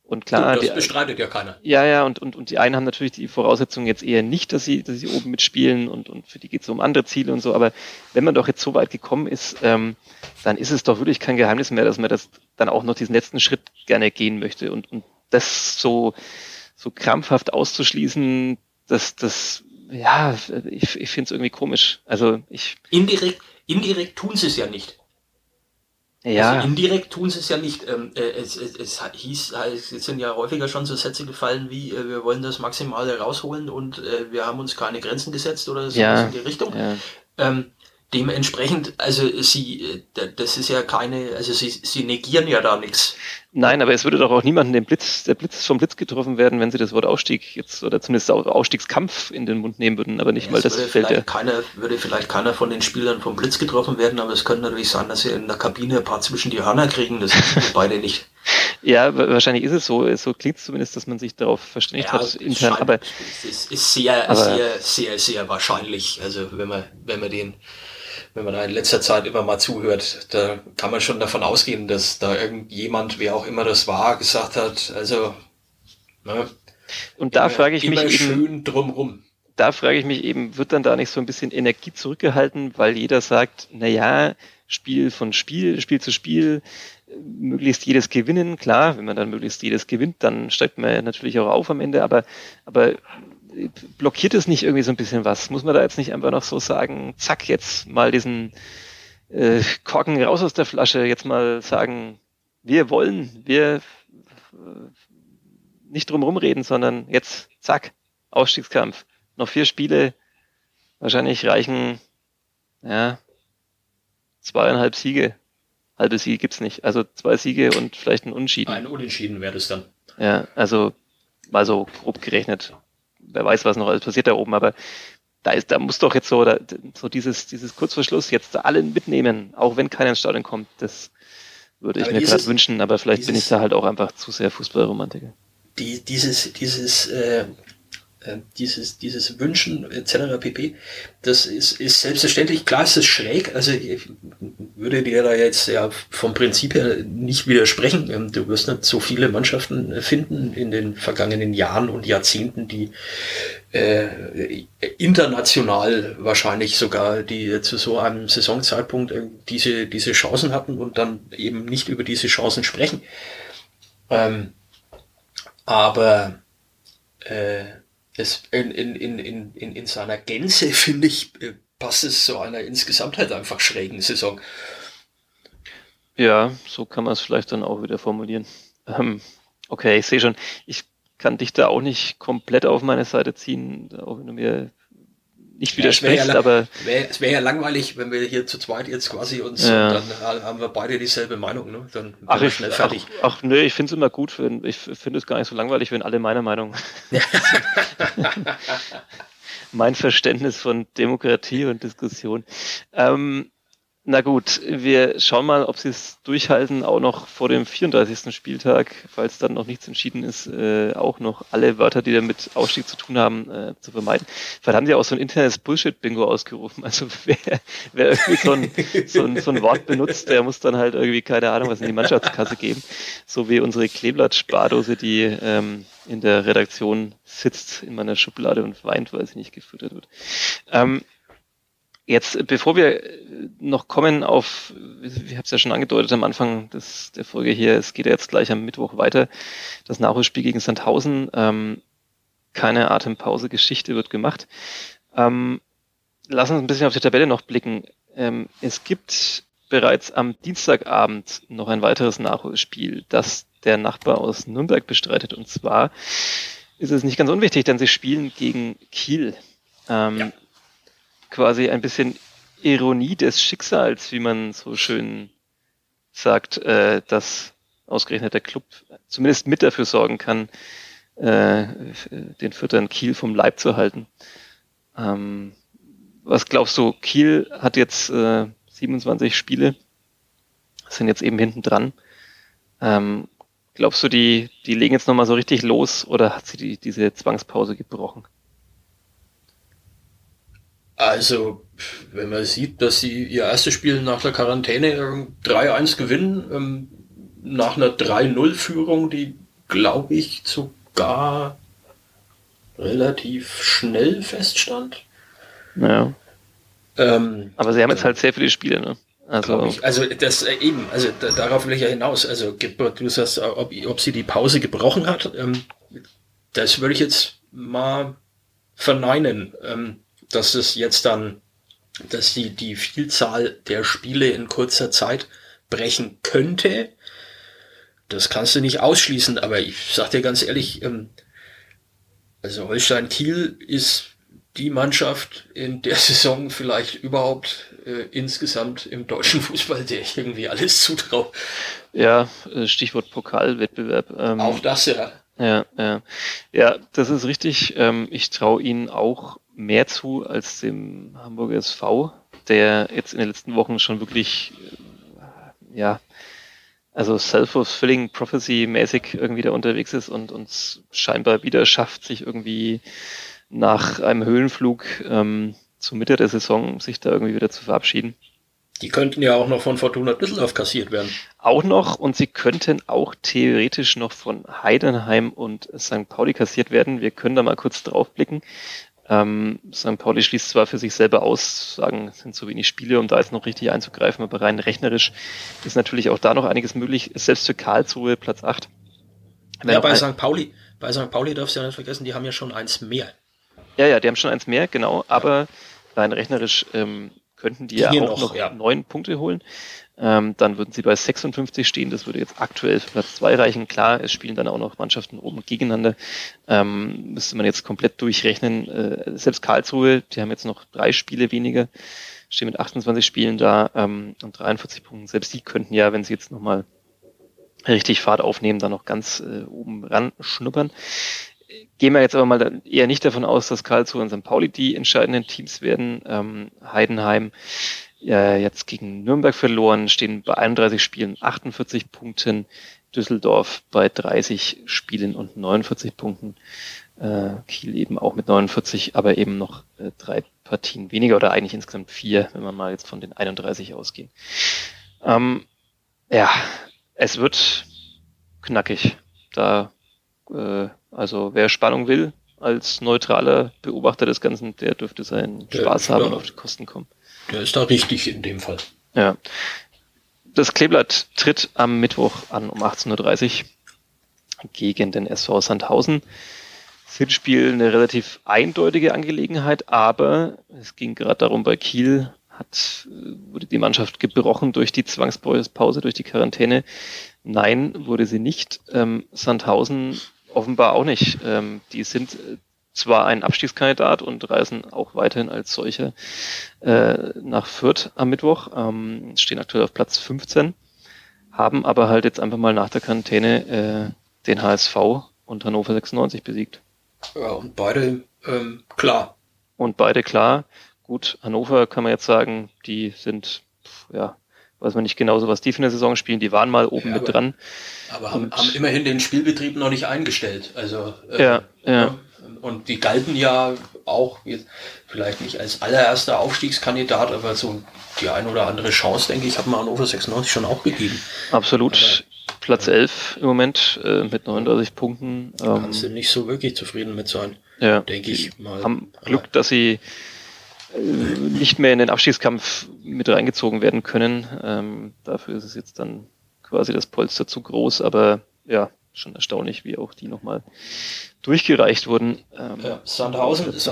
[SPEAKER 1] Und klar,
[SPEAKER 2] das die, bestreitet ja keiner.
[SPEAKER 1] Ja, ja, und, und, und die einen haben natürlich die Voraussetzungen jetzt eher nicht, dass sie, dass sie oben mitspielen und, und für die geht es um andere Ziele und so. Aber wenn man doch jetzt so weit gekommen ist, ähm, dann ist es doch wirklich kein Geheimnis mehr, dass man das dann auch noch diesen letzten Schritt gerne gehen möchte. Und, und das so, so krampfhaft auszuschließen, dass das, ja, ich, ich finde es irgendwie komisch. Also ich.
[SPEAKER 2] Indirekt, indirekt tun sie es ja nicht. Ja. Also indirekt tun sie es ja nicht. Ähm, äh, es, es, es hieß, es sind ja häufiger schon so Sätze gefallen wie, äh, wir wollen das Maximale rausholen und äh, wir haben uns keine Grenzen gesetzt oder so ja. in die Richtung. Ja. Ähm, dementsprechend, also sie, das ist ja keine, also sie, sie negieren ja da nichts.
[SPEAKER 1] Nein, aber es würde doch auch niemanden den Blitz, der Blitz vom Blitz getroffen werden, wenn sie das Wort Ausstieg jetzt oder zumindest Ausstiegskampf in den Mund nehmen würden, aber nicht ja, mal das fällt ja.
[SPEAKER 2] Keiner, würde vielleicht keiner von den Spielern vom Blitz getroffen werden, aber es könnte natürlich sein, dass sie in der Kabine ein paar zwischen die Hörner kriegen, das beide nicht.
[SPEAKER 1] Ja, wahrscheinlich ist es so. So klingt es zumindest, dass man sich darauf verständigt ja, hat intern. Aber
[SPEAKER 2] es ist sehr, aber sehr, sehr, sehr wahrscheinlich. Also wenn man, wenn man den, wenn man da in letzter Zeit immer mal zuhört, da kann man schon davon ausgehen, dass da irgendjemand, wer auch immer das war, gesagt hat, also
[SPEAKER 1] ne, und da immer, frage ich mich
[SPEAKER 2] schön drumrum.
[SPEAKER 1] Da frage ich mich eben, wird dann da nicht so ein bisschen Energie zurückgehalten, weil jeder sagt, na ja, Spiel von Spiel, Spiel zu Spiel, möglichst jedes gewinnen. Klar, wenn man dann möglichst jedes gewinnt, dann steigt man natürlich auch auf am Ende, aber, aber blockiert es nicht irgendwie so ein bisschen was? Muss man da jetzt nicht einfach noch so sagen, zack, jetzt mal diesen äh, Korken raus aus der Flasche, jetzt mal sagen, wir wollen, wir äh, nicht drum rumreden, sondern jetzt, zack, Ausstiegskampf. Noch vier Spiele, wahrscheinlich reichen, ja, zweieinhalb Siege. Halbe Siege gibt's nicht. Also zwei Siege und vielleicht ein Unschieden.
[SPEAKER 2] Ein Unentschieden wäre das dann.
[SPEAKER 1] Ja, also mal so grob gerechnet. Wer weiß, was noch alles passiert da oben, aber da ist, da muss doch jetzt so, da, so dieses, dieses Kurzverschluss jetzt alle mitnehmen, auch wenn keiner ins Stadion kommt. Das würde ich aber mir gerade wünschen, aber vielleicht dieses, bin ich da halt auch einfach zu sehr Fußballromantiker.
[SPEAKER 2] Die, dieses, dieses äh, dieses, dieses Wünschen etc. pp. Das ist, ist selbstverständlich, klar ist es schräg, also ich würde dir da jetzt ja vom Prinzip her nicht widersprechen. Ähm, du wirst nicht so viele Mannschaften finden in den vergangenen Jahren und Jahrzehnten, die äh, international wahrscheinlich sogar, die zu so einem Saisonzeitpunkt äh, diese, diese Chancen hatten und dann eben nicht über diese Chancen sprechen. Ähm, aber äh, es in, in, in, in, in, in seiner Gänze, finde ich, äh, passt es zu einer insgesamt halt einfach schrägen Saison.
[SPEAKER 1] Ja, so kann man es vielleicht dann auch wieder formulieren. Ähm, okay, ich sehe schon, ich kann dich da auch nicht komplett auf meine Seite ziehen, auch wenn du mir nicht widersprichst, ja, aber.
[SPEAKER 2] Wär, es wäre ja langweilig, wenn wir hier zu zweit jetzt quasi uns, ja. dann haben wir beide dieselbe Meinung, ne? Dann
[SPEAKER 1] ach, wir schnell fertig. Ach, ach nö, ich finde es immer gut, wenn, ich finde es gar nicht so langweilig, wenn alle meiner Meinung. mein Verständnis von Demokratie und Diskussion. Ähm, na gut, wir schauen mal, ob sie es durchhalten, auch noch vor dem 34. Spieltag, falls dann noch nichts entschieden ist, äh, auch noch alle Wörter, die damit Ausstieg zu tun haben, äh, zu vermeiden. Vielleicht haben sie auch so ein internes Bullshit-Bingo ausgerufen. Also wer, wer irgendwie so ein, so, ein, so ein Wort benutzt, der muss dann halt irgendwie, keine Ahnung, was in die Mannschaftskasse geben. So wie unsere Kleeblatt-Spardose, die ähm, in der Redaktion sitzt in meiner Schublade und weint, weil sie nicht gefüttert wird. Ähm, Jetzt, bevor wir noch kommen auf, ich habe es ja schon angedeutet am Anfang des, der Folge hier, es geht ja jetzt gleich am Mittwoch weiter, das Nachholspiel gegen Sandhausen. Ähm, keine Atempause-Geschichte wird gemacht. Ähm, lass uns ein bisschen auf die Tabelle noch blicken. Ähm, es gibt bereits am Dienstagabend noch ein weiteres Nachholspiel, das der Nachbar aus Nürnberg bestreitet. Und zwar ist es nicht ganz unwichtig, denn sie spielen gegen Kiel. Ähm, ja quasi ein bisschen Ironie des Schicksals, wie man so schön sagt, äh, dass ausgerechnet der Club zumindest mit dafür sorgen kann, äh, den Füttern Kiel vom Leib zu halten. Ähm, was glaubst du, Kiel hat jetzt äh, 27 Spiele, sind jetzt eben hinten dran. Ähm, glaubst du, die, die legen jetzt nochmal so richtig los oder hat sie die, diese Zwangspause gebrochen?
[SPEAKER 2] Also, wenn man sieht, dass sie ihr erstes Spiel nach der Quarantäne 3-1 gewinnen, ähm, nach einer 3-0-Führung, die, glaube ich, sogar relativ schnell feststand.
[SPEAKER 1] Naja. Ähm, Aber sie haben jetzt halt sehr viele Spiele, ne?
[SPEAKER 2] Also, ich, also das äh, eben, also da, darauf will ich ja hinaus. Also du sagst, ob, ob sie die Pause gebrochen hat, ähm, das würde ich jetzt mal verneinen. Ähm, dass es jetzt dann, dass die, die Vielzahl der Spiele in kurzer Zeit brechen könnte. Das kannst du nicht ausschließen, aber ich sag dir ganz ehrlich, ähm, also Holstein Kiel ist die Mannschaft in der Saison vielleicht überhaupt äh, insgesamt im deutschen Fußball, der ich irgendwie alles zutraue.
[SPEAKER 1] Ja, äh, Stichwort Pokalwettbewerb.
[SPEAKER 2] Ähm, auch das, ja.
[SPEAKER 1] Ja, ja. Ja, das ist richtig. Ähm, ich traue ihnen auch mehr zu als dem Hamburger SV, der jetzt in den letzten Wochen schon wirklich, äh, ja, also self-fulfilling prophecy-mäßig irgendwie da unterwegs ist und uns scheinbar wieder schafft, sich irgendwie nach einem Höhlenflug ähm, zur Mitte der Saison sich da irgendwie wieder zu verabschieden.
[SPEAKER 2] Die könnten ja auch noch von Fortuna Düsseldorf kassiert werden.
[SPEAKER 1] Auch noch und sie könnten auch theoretisch noch von Heidenheim und St. Pauli kassiert werden. Wir können da mal kurz drauf blicken. Ähm, St. Pauli schließt zwar für sich selber aus, sagen, es sind zu wenig Spiele, um da jetzt noch richtig einzugreifen, aber rein rechnerisch ist natürlich auch da noch einiges möglich, selbst für Karlsruhe Platz 8.
[SPEAKER 2] Wenn ja, bei St. Pauli, bei St. Pauli darfst du ja nicht vergessen, die haben ja schon eins mehr.
[SPEAKER 1] Ja, ja, die haben schon eins mehr, genau, aber rein rechnerisch ähm, könnten die, die ja auch noch, ja. neun Punkte holen. Ähm, dann würden sie bei 56 stehen. Das würde jetzt aktuell für Platz zwei reichen. Klar, es spielen dann auch noch Mannschaften oben gegeneinander. Ähm, müsste man jetzt komplett durchrechnen. Äh, selbst Karlsruhe, die haben jetzt noch drei Spiele weniger, stehen mit 28 Spielen da ähm, und 43 Punkten. Selbst die könnten ja, wenn sie jetzt nochmal richtig Fahrt aufnehmen, dann noch ganz äh, oben ran schnuppern. Gehen wir jetzt aber mal eher nicht davon aus, dass Karlsruhe und St. Pauli die entscheidenden Teams werden. Ähm, Heidenheim äh, jetzt gegen Nürnberg verloren, stehen bei 31 Spielen 48 Punkten, Düsseldorf bei 30 Spielen und 49 Punkten, äh, Kiel eben auch mit 49, aber eben noch äh, drei Partien weniger oder eigentlich insgesamt vier, wenn man mal jetzt von den 31 ausgehen. Ähm, ja, es wird knackig. Da, äh, also wer Spannung will, als neutraler Beobachter des Ganzen, der dürfte seinen Spaß haben und auf die Kosten kommen.
[SPEAKER 2] Der ist da richtig in dem Fall.
[SPEAKER 1] Ja. Das Kleeblatt tritt am Mittwoch an um 18.30 Uhr gegen den SV Sandhausen. Sinnspiel eine relativ eindeutige Angelegenheit, aber es ging gerade darum, bei Kiel hat, wurde die Mannschaft gebrochen durch die Zwangspause, durch die Quarantäne. Nein, wurde sie nicht. Ähm, Sandhausen offenbar auch nicht. Ähm, die sind zwar ein Abstiegskandidat und reisen auch weiterhin als solche äh, nach Fürth am Mittwoch, ähm, stehen aktuell auf Platz 15, haben aber halt jetzt einfach mal nach der Quarantäne äh, den HSV und Hannover 96 besiegt.
[SPEAKER 2] Ja, und beide ähm, klar.
[SPEAKER 1] Und beide klar. Gut, Hannover kann man jetzt sagen, die sind, ja, weiß man nicht genauso, was die für eine Saison spielen. Die waren mal oben ja,
[SPEAKER 2] aber,
[SPEAKER 1] mit dran.
[SPEAKER 2] Aber haben, haben immerhin den Spielbetrieb noch nicht eingestellt. Also
[SPEAKER 1] äh, ja, ja.
[SPEAKER 2] Und die galten ja auch jetzt vielleicht nicht als allererster Aufstiegskandidat, aber so die ein oder andere Chance, denke ich, hat man Hannover 96 schon auch gegeben.
[SPEAKER 1] Absolut. Aber, Platz 11 im Moment äh, mit 39 Punkten.
[SPEAKER 2] Ähm, kannst du nicht so wirklich zufrieden mit sein, ja, denke ich mal.
[SPEAKER 1] Haben Glück, dass sie äh, nicht mehr in den Abstiegskampf mit reingezogen werden können. Ähm, dafür ist es jetzt dann quasi das Polster zu groß, aber ja, schon erstaunlich, wie auch die nochmal durchgereicht wurden.
[SPEAKER 2] Ähm, ja, Sandhausen, ist,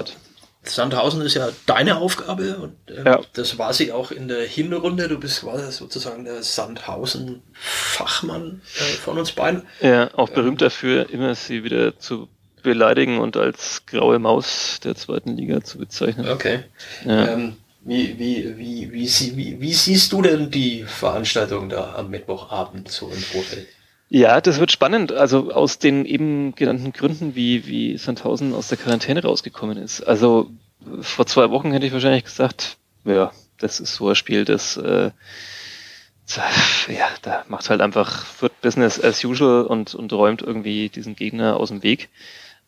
[SPEAKER 2] Sandhausen ist ja deine Aufgabe und ähm, ja. das war sie auch in der Hinrunde. Du bist quasi sozusagen der Sandhausen-Fachmann äh, von uns beiden.
[SPEAKER 1] Ja, auch berühmt ähm, dafür, immer sie wieder zu beleidigen und als graue Maus der zweiten Liga zu bezeichnen.
[SPEAKER 2] Okay. Ja. Ähm, wie, wie, wie, wie, wie, wie, siehst du denn die Veranstaltung da am Mittwochabend so im Vorfeld?
[SPEAKER 1] Ja, das wird spannend. Also aus den eben genannten Gründen, wie, wie Sandhausen aus der Quarantäne rausgekommen ist. Also vor zwei Wochen hätte ich wahrscheinlich gesagt, ja, das ist so ein Spiel, das äh, ja, da macht halt einfach wird Business as usual und, und räumt irgendwie diesen Gegner aus dem Weg.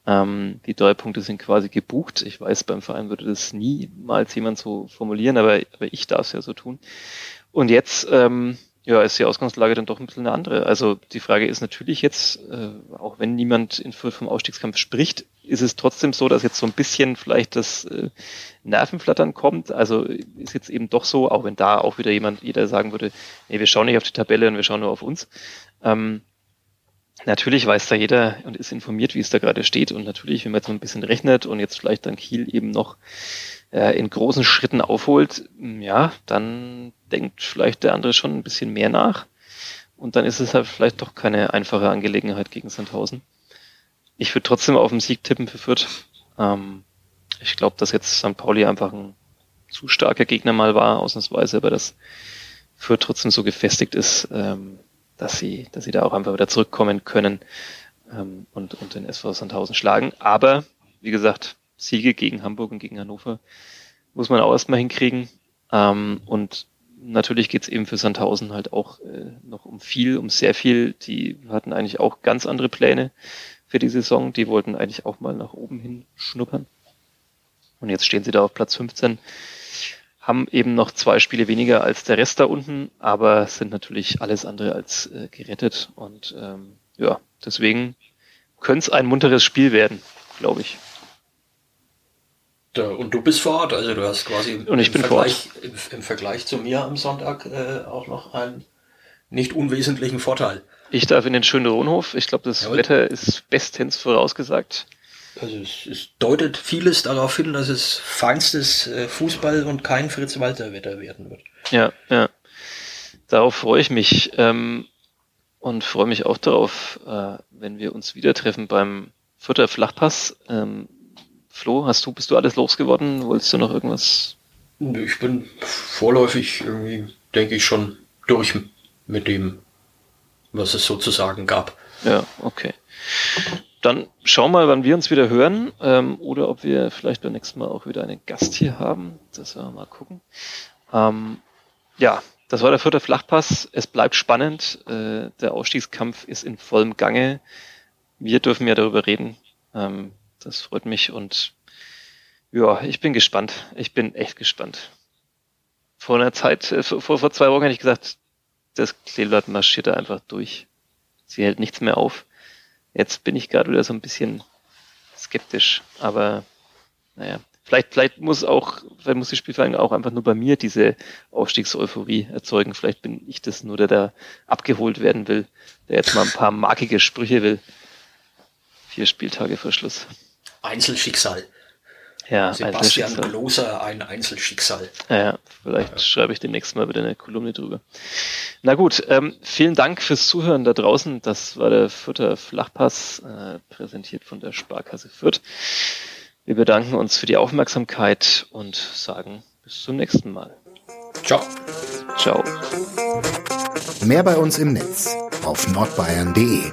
[SPEAKER 1] Ähm, die drei Punkte sind quasi gebucht. Ich weiß, beim Verein würde das niemals jemand so formulieren, aber, aber ich darf es ja so tun. Und jetzt ähm, ja, ist die Ausgangslage dann doch ein bisschen eine andere. Also die Frage ist natürlich jetzt, äh, auch wenn niemand in vom Ausstiegskampf spricht, ist es trotzdem so, dass jetzt so ein bisschen vielleicht das äh, Nervenflattern kommt. Also ist jetzt eben doch so, auch wenn da auch wieder jemand, jeder sagen würde, nee, wir schauen nicht auf die Tabelle und wir schauen nur auf uns. Ähm, natürlich weiß da jeder und ist informiert, wie es da gerade steht. Und natürlich, wenn man jetzt so ein bisschen rechnet und jetzt vielleicht dann Kiel eben noch äh, in großen Schritten aufholt, ja, dann denkt vielleicht der andere schon ein bisschen mehr nach. Und dann ist es halt vielleicht doch keine einfache Angelegenheit gegen Sandhausen. Ich würde trotzdem auf den Sieg tippen für Fürth. Ähm, ich glaube, dass jetzt St. Pauli einfach ein zu starker Gegner mal war, ausnahmsweise, aber dass Fürth trotzdem so gefestigt ist, ähm, dass sie, dass sie da auch einfach wieder zurückkommen können ähm, und, und den SV Sandhausen schlagen. Aber, wie gesagt, Siege gegen Hamburg und gegen Hannover muss man auch erstmal hinkriegen. Ähm, und natürlich geht's eben für Sandhausen halt auch äh, noch um viel, um sehr viel. Die hatten eigentlich auch ganz andere Pläne für die Saison. Die wollten eigentlich auch mal nach oben hin schnuppern. Und jetzt stehen sie da auf Platz 15, haben eben noch zwei Spiele weniger als der Rest da unten, aber sind natürlich alles andere als äh, gerettet. Und ähm, ja, deswegen könnte es ein munteres Spiel werden, glaube ich.
[SPEAKER 2] Und du bist vor Ort, also du hast quasi
[SPEAKER 1] und ich bin
[SPEAKER 2] Vergleich, im, im, Vergleich zu mir am Sonntag äh, auch noch einen nicht unwesentlichen Vorteil.
[SPEAKER 1] Ich darf in den schönen Rohnhof. Ich glaube, das Jawohl. Wetter ist bestens vorausgesagt.
[SPEAKER 2] Also es, es, deutet vieles darauf hin, dass es feinstes äh, Fußball und kein Fritz-Walter-Wetter werden wird.
[SPEAKER 1] Ja, ja. Darauf freue ich mich ähm, und freue mich auch darauf, äh, wenn wir uns wieder treffen beim Futter Flachpass. Ähm, Flo, hast du, bist du alles losgeworden? Wolltest du noch irgendwas?
[SPEAKER 2] Ich bin vorläufig irgendwie, denke ich, schon durch mit dem, was es sozusagen gab.
[SPEAKER 1] Ja, okay. Dann schauen wir mal, wann wir uns wieder hören ähm, oder ob wir vielleicht beim nächsten Mal auch wieder einen Gast hier haben. Das werden wir mal gucken. Ähm, ja, das war der vierte Flachpass. Es bleibt spannend. Äh, der Ausstiegskampf ist in vollem Gange. Wir dürfen ja darüber reden. Ähm, das freut mich und ja, ich bin gespannt. Ich bin echt gespannt. Vor einer Zeit, äh, vor, vor zwei Wochen hätte ich gesagt, das Kleeblatt marschiert da einfach durch. Sie hält nichts mehr auf. Jetzt bin ich gerade wieder so ein bisschen skeptisch, aber naja, vielleicht, vielleicht muss auch, vielleicht muss die Spielvereinigung auch einfach nur bei mir diese Aufstiegseuphorie erzeugen. Vielleicht bin ich das nur, der da abgeholt werden will, der jetzt mal ein paar markige Sprüche will. Vier Spieltage vor Schluss.
[SPEAKER 2] Einzelschicksal.
[SPEAKER 1] Ja,
[SPEAKER 2] Sebastian Gloser, ein Einzelschicksal.
[SPEAKER 1] Ja, vielleicht ja. schreibe ich demnächst mal wieder eine Kolumne drüber. Na gut, ähm, vielen Dank fürs Zuhören da draußen. Das war der Fürther Flachpass, äh, präsentiert von der Sparkasse Fürth. Wir bedanken uns für die Aufmerksamkeit und sagen bis zum nächsten Mal.
[SPEAKER 2] Ciao.
[SPEAKER 1] Ciao.
[SPEAKER 3] Mehr bei uns im Netz auf nordbayern.de